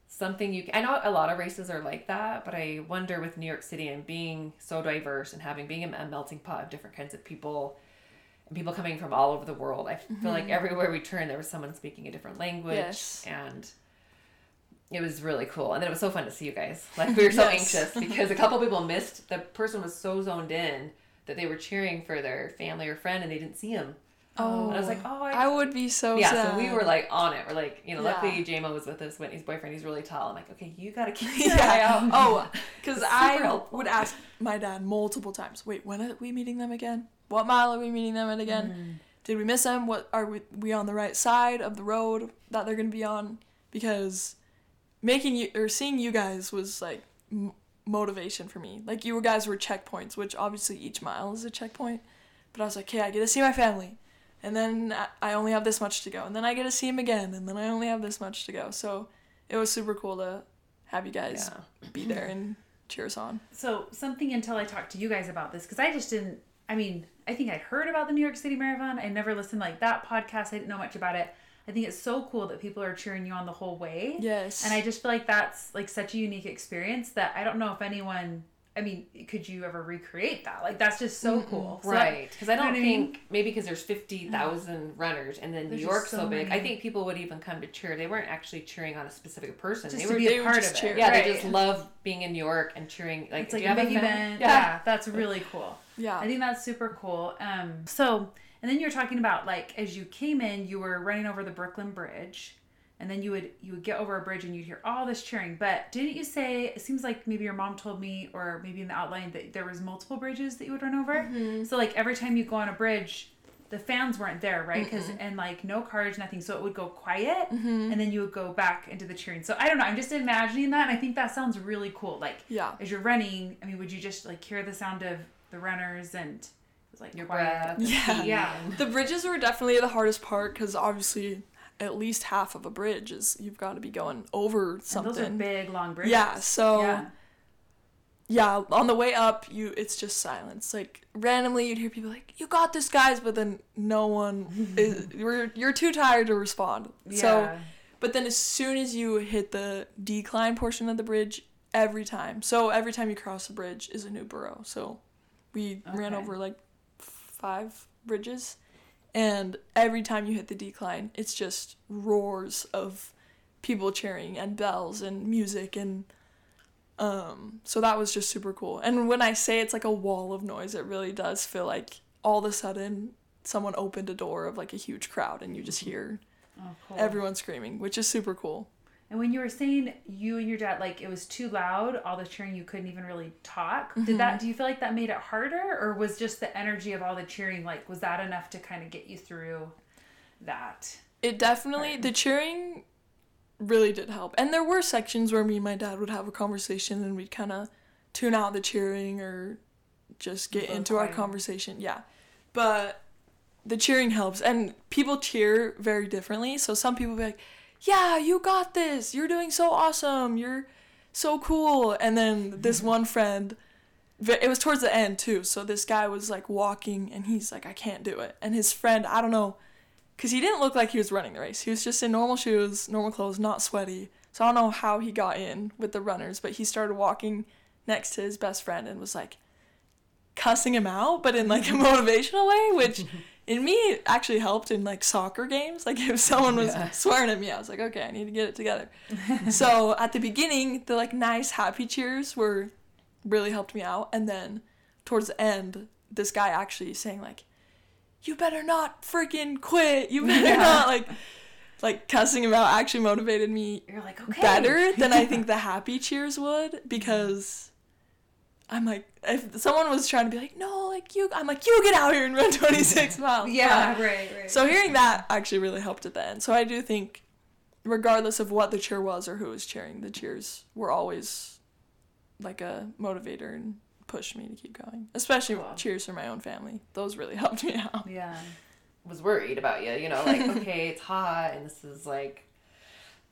something you. I know a lot of races are like that, but I wonder with New York City and being so diverse and having being a melting pot of different kinds of people. People coming from all over the world. I feel like mm-hmm. everywhere we turned, there was someone speaking a different language, Yes. and it was really cool. And then it was so fun to see you guys. Like we were so (laughs) Yes. anxious because a couple people missed. The person was so zoned in that they were cheering for their family or friend, and they didn't see him. Oh, And I was like, oh, I, I would be so yeah. sad. So we were like on it. We're like, you know, Yeah. luckily JMO was with us. Whitney's boyfriend. He's really tall. I'm like, okay, you gotta keep (laughs) your eye out. Oh, because (laughs) I helpful. would ask my dad multiple times. Wait, when are we meeting them again? What mile are we meeting them at again? Mm-hmm. Did we miss them? What are we, we on the right side of the road that they're gonna be on? Because making you or seeing you guys was like m- motivation for me. Like you guys were checkpoints, which obviously each mile is a checkpoint. But I was like, okay, I get to see my family, and then I- I only have this much to go, and then I get to see him again, and then I only have this much to go. So it was super cool to have you guys Yeah. be there and cheer us on. So something until I talked to you guys about this because I just didn't. I mean, I think I'd heard about the New York City Marathon. I never listened to, like that podcast. I didn't know much about it. I think it's so cool that people are cheering you on the whole way. Yes. And I just feel like that's like such a unique experience that I don't know if anyone. I mean, could you ever recreate that? Like that's just so cool. So Right, because I you know don't I mean? think maybe because there's fifty thousand (sighs) runners and then New York's so, so big. I think people would even come to cheer. They weren't actually cheering on a specific person. just they were be they were part just of cheering. it. yeah, right. they just love being in New York and cheering. Like, It's like a big event. Yeah. Yeah. that's really cool. Yeah. I think that's super cool. Um, so and then you're talking about like as you came in, you were running over the Brooklyn Bridge, and then you would you would get over a bridge and you'd hear all this cheering. But didn't you say it seems like maybe your mom told me, or maybe in the outline that there was multiple bridges that you would run over. So like every time you go on a bridge. The fans weren't there, right? Because and like no cars, nothing. So it would go quiet, and then you would go back into the cheering. So I don't know. I'm just imagining that, and I think that sounds really cool. Like Yeah. as you're running, I mean, would you just like hear the sound of the runners and it was like Your quiet? breath. Yeah. Yeah. The bridges were definitely the hardest part because obviously at least half of a bridge is you've got to be going over And something. those are big, long bridges. Yeah, so Yeah. yeah, on the way up, you it's just silence. Like randomly, you'd hear people like, "You got this, guys," but then no one (laughs) is. You're you're too tired to respond. Yeah. So, but then as soon as you hit the decline portion of the bridge, every time. So every time you cross the bridge is a new borough. So we ran over like five bridges, and every time you hit the decline, it's just roars of people cheering and bells and music and um so that was just super cool. And when i say it's like a wall of noise it really does feel like all of a sudden someone opened a door of like a huge crowd and you just hear Oh, cool. everyone screaming which is super cool and when you were saying you and your dad, like it was too loud, all the cheering, you couldn't even really talk. Mm-hmm. Did that? Do you feel like that made it harder, or was just the energy of all the cheering like was that enough to kind of get you through that? it definitely the cheering really did help and there were sections where me and my dad would have a conversation and we'd kind of tune out the cheering or just get Go into our conversation yeah but the cheering helps and people cheer very differently so some people be like yeah you got this. You're doing so awesome. You're so cool. And then this mm-hmm. one friend it was towards the end too. So this guy was like walking and he's like i can't do it. And his friend i don't know because he didn't look like he was running the race. He was just in normal shoes, normal clothes, not sweaty. So I don't know how he got in with the runners, but he started walking next to his best friend and was like cussing him out, but in like a mm-hmm. motivational way, which (laughs) in me it actually helped in like soccer games. Like (laughs) if someone was Yeah. swearing at me, I was like, okay, I need to get it together. (laughs) so at the beginning, the like nice happy cheers were really helped me out, and then towards the end, this guy actually saying like you better not freaking quit. You better not like like cussing him out actually motivated me You're like, okay. better than I (laughs) think the happy cheers would mm-hmm. because I'm like if someone was trying to be like no like you I'm like you get out here and run (laughs) 26 miles Yeah, But- right, right. so hearing that actually really helped at the end so I do think regardless of what the cheer was or who was cheering the cheers were always like a motivator and pushed me to keep going especially Cool. cheers for my own family those really (laughs) helped me out yeah. was worried about you, you know, like, (laughs) okay, it's hot and this is like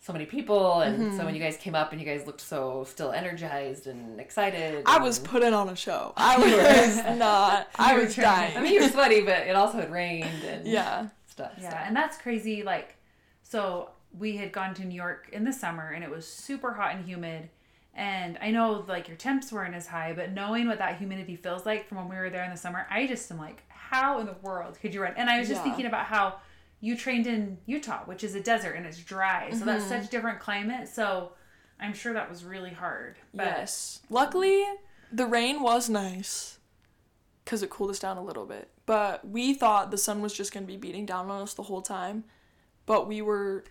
so many people. And Mm-hmm. so when you guys came up and you guys looked so still energized and excited. I was and- putting on a show (laughs) I was not (laughs) I was trying. dying I mean, you were sweaty, but it also had rained and yeah stuff. so. Yeah, and that's crazy. Like, so we had gone to New York in the summer and it was super hot and humid. And I know like your temps weren't as high, but knowing what that humidity feels like from when we were there in the summer, I just am like, how in the world could you run? And I was just Yeah. thinking about how you trained in Utah, which is a desert and it's dry. So that's Mm-hmm. such different climate. So I'm sure that was really hard. But Yes. Luckily, the rain was nice because it cooled us down a little bit. But we thought the sun was just going to be beating down on us the whole time. But we were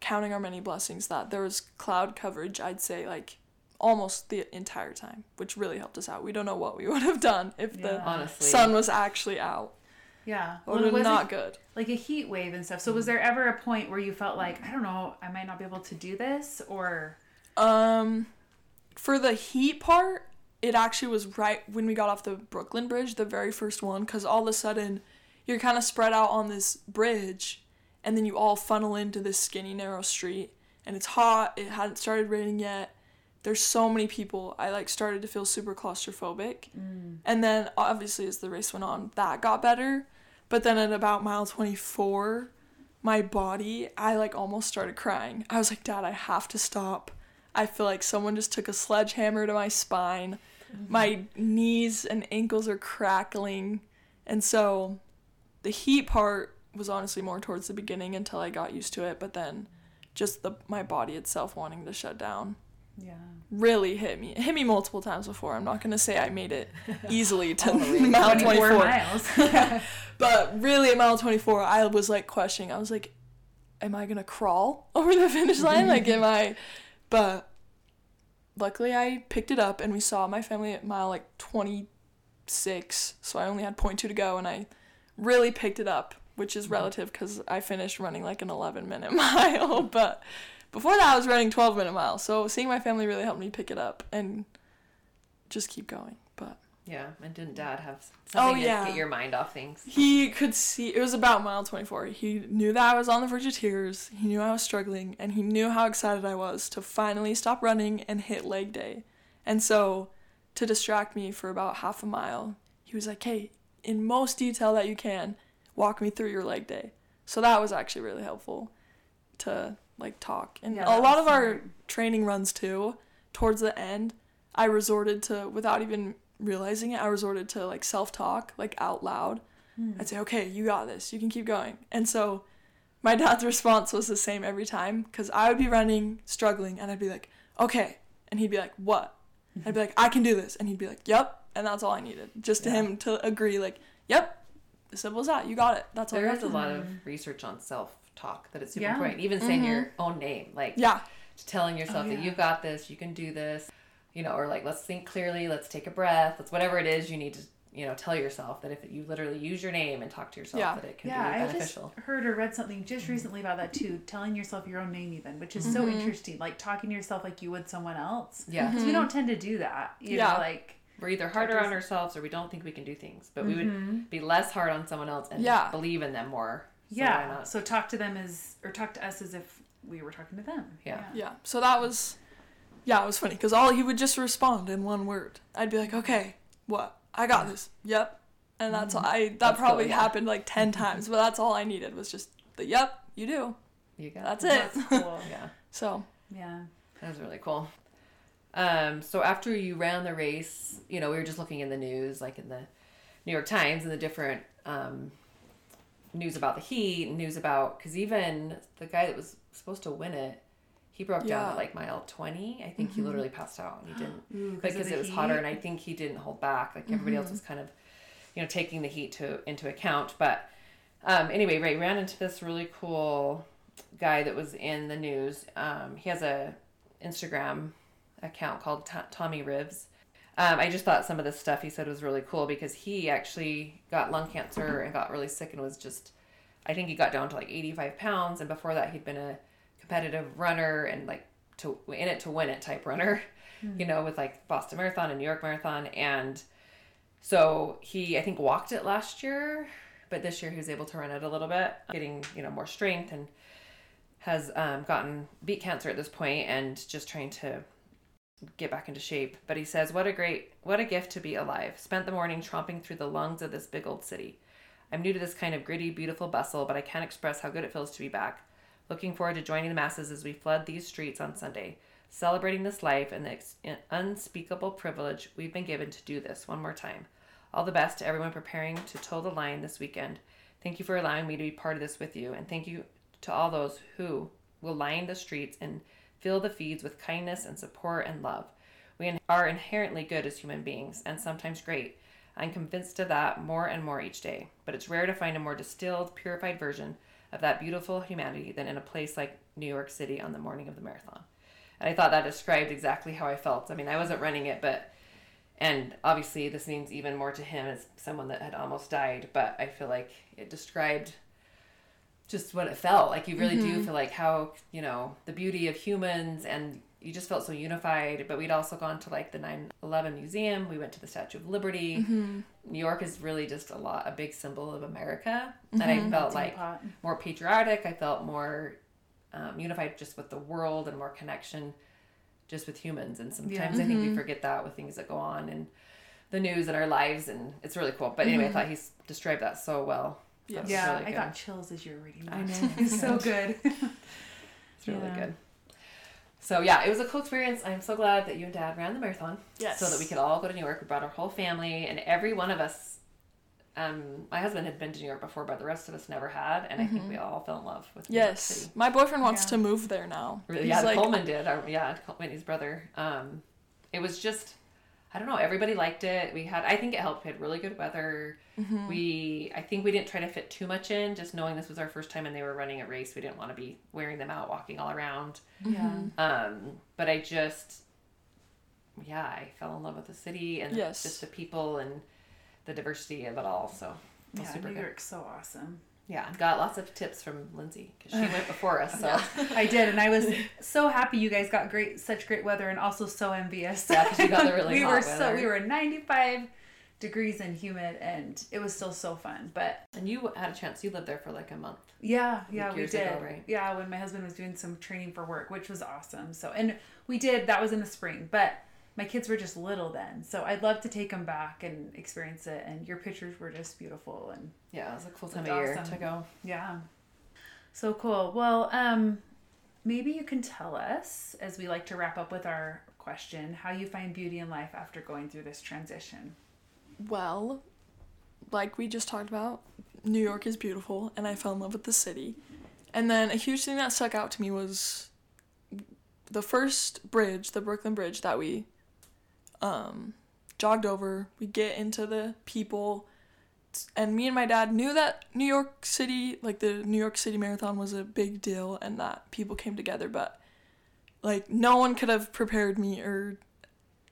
counting our many blessings that there was cloud coverage, I'd say, like almost the entire time, which really helped us out. We don't know what we (laughs) would have done if the Honestly. sun was actually out. Yeah. It would it wasn't- not good. like a heat wave and stuff. So was there ever a point where you felt like, I don't know, I might not be able to do this or Um, for the heat part, it actually was right when we got off the Brooklyn Bridge, the very first one, because all of a sudden you're kind of spread out on this bridge, and then you all funnel into this skinny, narrow street, and it's hot. It hadn't started raining yet. There's so many people. I like started to feel super claustrophobic, and then obviously as the race went on, that got better. But then at about mile 24, my body, I like almost started crying. I was like, Dad, I have to stop. I feel like someone just took a sledgehammer to my spine. Mm-hmm. My knees and ankles are crackling. And so the heat part was honestly more towards the beginning until I got used to it, but then just the my body itself wanting to shut down yeah. really hit me. It hit me multiple times before. I'm not going to say I made it (laughs) easily to All the way. mile 24 24. miles. (laughs) (laughs) But really, at mile 24, I was like questioning. I was like, am I going to crawl over the finish line? like, am I. But luckily, I picked it up and we saw my family at mile like 26. So I only had 0.2 to go and I really picked it up, which is mm-hmm. relative because I finished running like an 11 minute mile. but before that, I was running 12 minute miles. So seeing my family really helped me pick it up and just keep going. But. Yeah, and didn't Dad have Oh, something yeah. to get your mind off things? He could see it was about mile 24. He knew that I was on the verge of tears. He knew I was struggling and he knew how excited I was to finally stop running and hit leg day. And so to distract me for about half a mile, he was like, "Hey, in most detail that you can, walk me through your leg day." So that was actually really helpful to like talk. And Yeah, a lot of our training runs too, towards the end, I resorted to without even realizing it, I resorted to like self-talk, like out loud. Hmm. I'd say, "Okay, you got this. You can keep going." And so my dad's (laughs) response was the same every time cuz I would be running, struggling, and I'd be like, "Okay." And he'd be like, "What?" (laughs) I'd be like, "I can do this." And he'd be like, "Yep." And that's all I needed. Just to him to agree like, "Yep." As simple as that. You got it. That's all There is a lot of research on self talk that it's super Yeah. important. Even saying your mm-hmm. own name, like Yeah. telling yourself Oh, that you've got this, you can do this, you know, or like let's think clearly, let's take a breath, let's whatever it is you need to, you know, tell yourself that if you literally use your name and talk to yourself, Yeah. that it can Yeah, be I just beneficial. heard or read something just mm-hmm. recently about that too. Telling yourself your own name, even, which is so Mm-hmm. interesting. Like talking to yourself like you would someone else. Yeah. Mm-hmm. Because we don't tend to do that. You Yeah. know, like We're either harder on ourselves or we don't think we can do things, but we would be less hard on someone else and Yeah. believe in them more. So why yeah. not? So talk to them as, or talk to us as if we were talking to them. Yeah. Yeah. So that was, yeah, it was funny because all he would just respond in one word. I'd be like, okay, what? I got this. Yep. And that's all. I that Mm-hmm. That's probably cool, yeah. happened like ten (laughs) times, but that's all I needed was just the yep, you do. You got That's it. it. That's cool. (laughs) Yeah. So yeah. That was really cool. Um, so after you ran the race, you know, we were just looking in the news, like in the New York Times and the different um, news about the heat, news about because even the guy that was supposed to win it, he broke down Yeah. Mm-hmm. at like mile twenty. I think he literally passed out. and He didn't (gasps) Ooh, because it was hotter, and I think he didn't hold back. Like everybody else was kind of you know, taking the heat to into account. But um, anyway, Ray ran into this really cool guy that was in the news. Um, he has a Instagram account called T- Tommy Rivs. Um, I just thought some of the stuff he said was really cool because he actually got lung cancer and got really sick and was just, I think he got down to like 85 pounds. And before that, he'd been a competitive runner and like to in it to win it type runner, you know, with like Boston Marathon and New York Marathon. And so he, I think, walked it last year, but this year he was able to run it a little bit, getting, you know, more strength and has um, gotten beat cancer at this point and just trying to get back into shape. But he says, What a great, what a gift to be alive. Spent the morning tromping through the lungs of this big old city. I'm new to this kind of gritty, beautiful bustle, but I can't express how good it feels to be back. Looking forward to joining the masses as we flood these streets on Sunday, celebrating this life and the ex- uh, unspeakable privilege we've been given to do this one more time. All the best to everyone preparing to toe the line this weekend. Thank you for allowing me to be part of this with you, and thank you to all those who will line the streets and fill the feeds with kindness and support and love. We are inherently good as human beings, and sometimes great. I'm convinced of that more and more each day, but it's rare to find a more distilled, purified version of that beautiful humanity than in a place like New York City on the morning of the marathon. And I thought that described exactly how I felt. I mean, I wasn't running it, but and obviously this means even more to him as someone that had almost died, but I feel like it described just what it felt. Like you really do feel like how you know the beauty of humans and you just felt so unified. But we'd also gone to like the 9-11 museum. We went to the statue of liberty. New york is really just a lot a big symbol of america. And i felt like more patriotic. I felt more um, unified just with the world and more connection just with humans. And sometimes i think we forget that with things that go on and the news and our lives. And it's really cool. But anyway i thought he's described that so well Yes. it's Yeah, really I got chills as you were reading. I that. know. (laughs) it's so good. (laughs) It's really Yeah. good. So yeah, it was a cool experience. I'm so glad that you and Dad ran the marathon. Yes. So that we could all go to New York. We brought our whole family, and every one of us. Um, my husband had been to New York before, but the rest of us never had, and I think we all fell in love with New York Yes. My boyfriend wants Yeah. to move there now. Really, He's yeah, like, Coleman did. Our, yeah, Col- Whitney's brother. Um, it was just, I don't know. Everybody liked it. We had, I think it helped. We had really good weather. Mm-hmm. We, I think we didn't try to fit too much in. Just knowing this was our first time and they were running a race, we didn't want to be wearing them out, walking all around. Yeah. Um, but I just, yeah, I fell in love with the city and Yes. just the people and the diversity of it all. So it was Yeah, super New good. York's so awesome. Yeah, got lots of tips from Lindsay because she went before us. So (laughs) I did, and I was (laughs) so happy you guys got great, such great weather, and also so envious. Yeah, you got the really (laughs) we were so we were 95 degrees and humid, and it was still so fun. But and you had a chance. You lived there for like a month. yeah, yeah, we did. ago, right? Yeah, when my husband was doing some training for work, which was awesome. So, and we did that was in the spring, but my kids were just little then, so I'd love to take them back and experience it. And your pictures were just beautiful, and Yeah, it was a cool time That's of year awesome. to go. Yeah. So cool. Well, um, maybe you can tell us, as we like to wrap up with our question, how you find beauty in life after going through this transition. Well, like we just talked about, New York is beautiful, and I fell in love with the city. And then a huge thing that stuck out to me was the first bridge, the Brooklyn Bridge, that we um, jogged over. We get into the people, and me and my dad knew that New York City, like the New York City Marathon, was a big deal, and that people came together. But like, no one could have prepared me or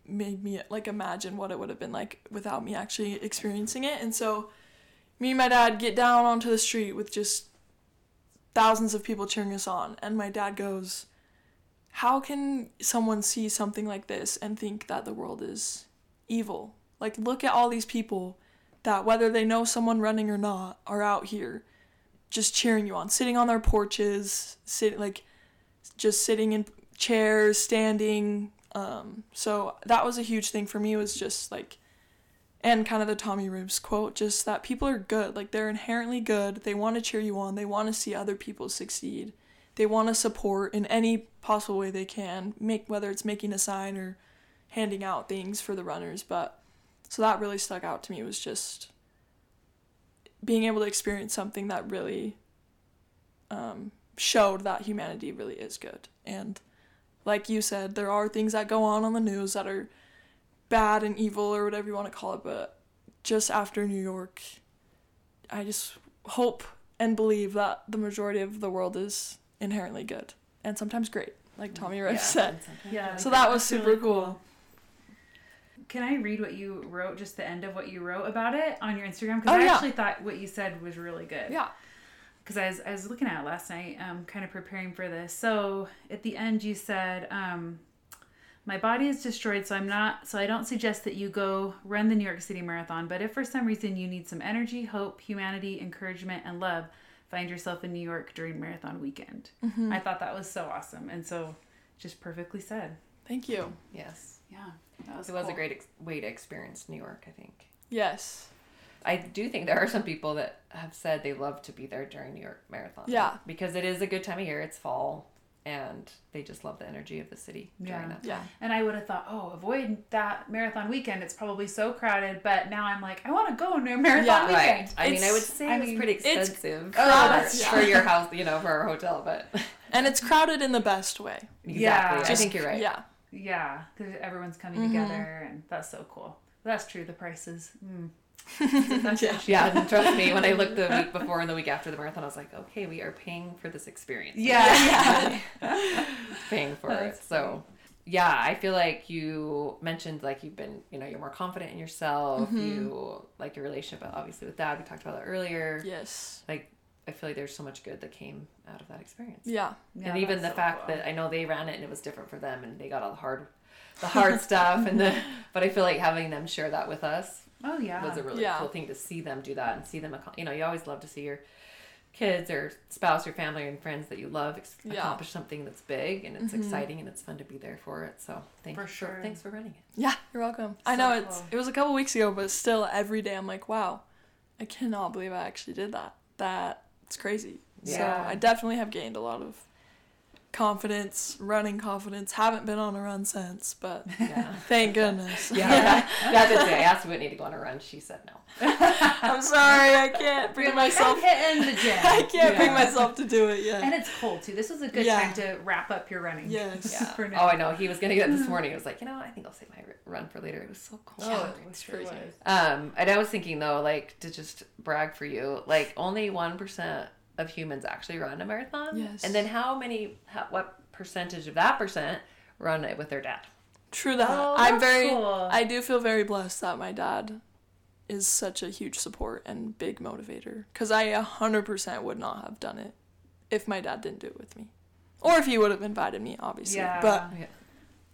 made me like imagine what it would have been like without me actually experiencing it. And so me and my dad get down onto the street with just thousands of people cheering us on and my dad goes, "How can someone see something like this and think that the world is evil? Like look at all these people that whether they know someone running or not are out here just cheering you on, sitting on their porches, sit like just sitting in chairs, standing, um, so that was a huge thing for me was just like and kind of the Tommy Rivs quote, just that people are good. Like they're inherently good. They want to cheer you on. They want to see other people succeed. They want to support in any possible way they can, make whether it's making a sign or handing out things for the runners. But so that really stuck out to me was just being able to experience something that really um, showed that humanity really is good. And like you said, there are things that go on on the news that are bad and evil or whatever you want to call it, but just after New York, I just hope and believe that the majority of the world is inherently good and sometimes great, like Tommy Rivs said. Yeah. So that was super really cool. Can I read what you wrote, just the end of what you wrote about it on your Instagram? Because Oh, I yeah. actually thought what you said was really good. Yeah. because I was, I was looking at it last night, um, kind of preparing for this. So at the end, you said, um, "My body is destroyed, so I'm not. So I don't suggest that you go run the New York City Marathon. But if for some reason you need some energy, hope, humanity, encouragement, and love, find yourself in New York during marathon weekend." Mm-hmm. I thought that was so awesome, and so just perfectly said. Thank you. Yes. Yeah, that was It was a great ex- way to experience New York, I think. Yes. I do think there are some people that have said they love to be there during New York Marathon. Yeah. Because it is a good time of year. It's fall, and they just love the energy of the city during Yeah. that. Yeah. And I would have thought, oh, avoid that marathon weekend. It's probably so crowded. But now I'm like, I want to go on a marathon Yeah. weekend. Right. I mean, I would say I it was mean, pretty it's expensive Oh, for, that's (laughs) for your house, you know, for our hotel, but (laughs) And it's crowded in the best way. exactly. Yeah. I think you're right. Yeah. Yeah, because everyone's coming Mhm. together, and that's so cool. That's true. The prices. Mm. Yeah. Yeah, and trust me, when I looked the (laughs) week before and the week after the marathon, I was like, okay, we are paying for this experience. Yeah. (laughs) yeah. paying for That's it. So, yeah, I feel like you mentioned like you've been, you know, you're more confident in yourself. Mhm. You like your relationship, obviously with dad. We talked about that earlier. Yes. Like, I feel like there's so much good that came out of that experience. Yeah. Yeah, and even the so fact cool. that I know they ran it and it was different for them and they got all the hard, the hard (laughs) stuff and the. But I feel like having them share that with us Oh yeah. It was a really Yeah. cool thing to see them do that and see them. ac- You know, you always love to see your kids or spouse or family and friends that you love ex- Yeah. accomplish something that's big and it's Mhm. exciting and it's fun to be there for it. So thank For you sure. thanks for running it. Yeah, you're welcome. I So know it's it was a couple weeks ago, but still every day I'm like, wow, I cannot believe I actually did that. That it's crazy. So Yeah. I definitely have gained a lot of confidence, running confidence. Haven't been on a run since, but (laughs) Yeah. thank goodness. (laughs) Yeah, that's it. I asked Whitney to go on a run. She said no. (laughs) I'm sorry, I can't bring You're like, myself. I'm hitting the gym. I can't bring myself to do it yet. And it's cold too. This was a good Yeah. time to wrap up your running. Yes. Yeah. For oh. I know. He was gonna get it this morning. I was like, you know. I think I'll save my run for later. It was so cold. Oh, Yeah, it it's sure crazy. was. Um, and I was thinking though, like to just brag for you, like only one percent of humans actually run a marathon. Yes. And then how many? How, what percentage of that percent run it with their dad? True that. Oh, I'm very. cool. I do feel very blessed that my dad is such a huge support and big motivator. Because I 100% would not have done it if my dad didn't do it with me. Or if he would have invited me, obviously. Yeah. But Yeah.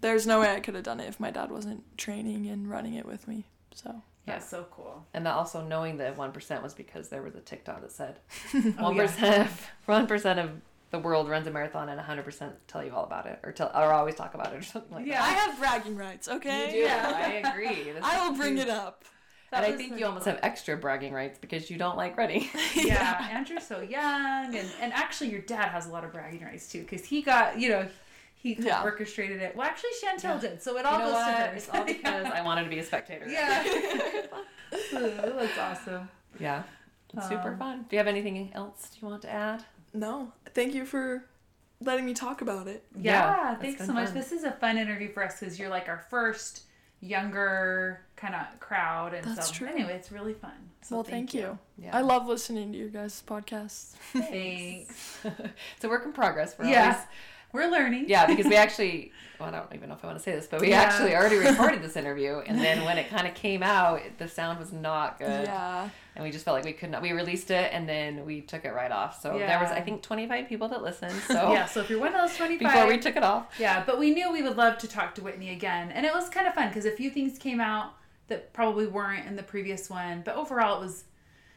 there's no way I could have done it if my dad wasn't training and running it with me. So, That's so cool. And that also knowing that one percent was because there was a TikTok that said (laughs) Oh, one yeah. one percent of the world runs a marathon and hundred percent tell you all about it or tell or always talk about it or something like Yeah. I have bragging rights, okay? You do. I agree. This I will bring huge. it up. And I think you almost have extra bragging rights because you don't like running. (laughs) (laughs) yeah, Andrew's so young, and and actually, your dad has a lot of bragging rights too, because he got you know, he kind Yeah. orchestrated it. Well, actually, Shantil Yeah. did, so it You all know goes to her. It's all because I wanted to be a spectator. (laughs) yeah, (laughs) that's awesome. Yeah. It's super Um, fun. Do you have anything else you want to add? No, thank you for letting me talk about it. Yeah, Yeah, thanks been so much. This is a fun interview for us because you're like our first younger kind of crowd, and That's so true. anyway, it's really fun. So well, thank, you. Yeah. I love listening to your guys' podcasts. Thanks. (laughs) it's a work in progress. We're Yeah. always We're learning. Yeah, because we (laughs) actually, well, I don't even know if I want to say this, but we Yeah. actually already (laughs) recorded this interview, and then when it kind of came out, the sound was not good, Yeah. and we just felt like we could not. We released it, and then we took it right off. So there was, I think, 25 people that listened. (laughs) So Yeah, so if you're one of those 25, before we took it off, Yeah, but we knew we would love to talk to Whitney again. And it was kind of fun because a few things came out that probably weren't in the previous one. But overall, it was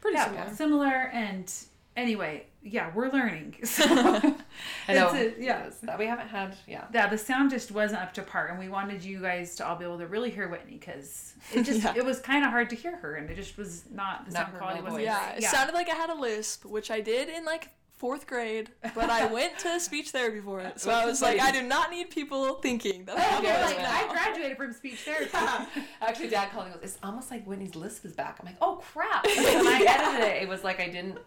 Pretty yeah, similar. similar. And anyway, yeah, we're learning. (laughs) So, (laughs) I know, It's a- yeah. yes, that we haven't had, yeah. yeah, the sound just wasn't up to par. And we wanted you guys to all be able to really hear Whitney because it (laughs) just Yeah. it was kind of hard to hear her. And it just was not, the Not sound quality wasn't voice. Yeah, great. it sounded like I had a lisp, which I did in like fourth grade, but I went to speech therapy for it. So I was like, I do not need people thinking that (laughs) I have a you're like, now. I graduated from speech therapy. (laughs) Actually, Dad called and goes, "It's almost like Whitney's lisp is back." I'm like, "Oh crap!" (laughs) Like, when I edited it, it was like I didn't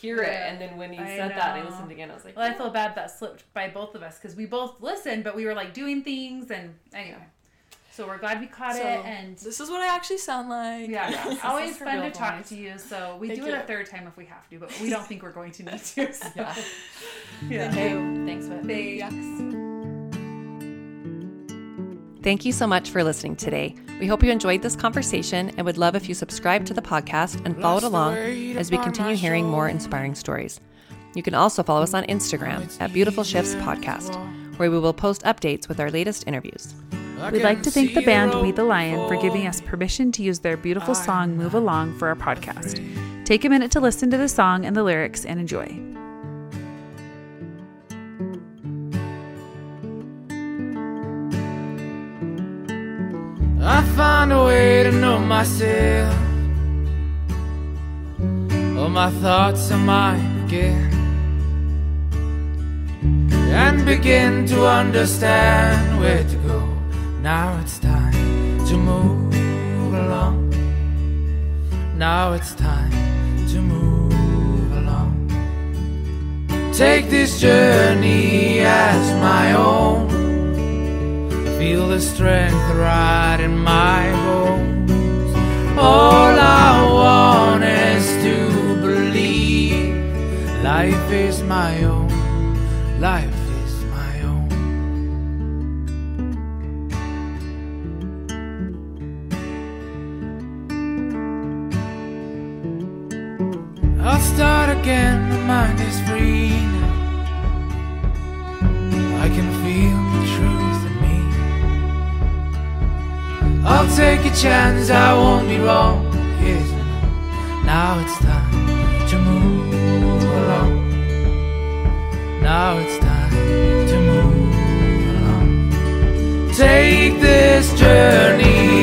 hear it, and then when he I said that, I listened again. I was like, Well, I feel bad that slipped by both of us because we both listened, but we were like doing things and anyway. So we're glad we caught So, it, and this is what I actually sound like. yeah, Yes, (laughs) this always fun to real talk voice. to you. So we Thank do it you. a third time if we have to, but we don't think we're going to need to. So. (laughs) Yeah. yeah. Thank you. Thanks, Whit. Thanks. Thank you so much for listening today. We hope you enjoyed this conversation and would love if you subscribe to the podcast and followed along as we continue hearing more inspiring stories. You can also follow us on Instagram at Beautiful Shifts Podcast, where we will post updates with our latest interviews. We'd like to thank the band We the Lion for giving us permission to use their beautiful song Move Along for our podcast. Take a minute to listen to the song and the lyrics and enjoy. I find a way to know myself. All my thoughts are mine again. And begin to understand where to go. Now it's time to move along. Now it's time to move along. Take this journey as my own. Feel the strength right in my bones. All I want is to believe life is my own. Life Start again, my mind is free now. I can feel the truth in me. I'll take a chance, I won't be wrong. Yes, Now it's time to move along. Now it's time to move along. Take this journey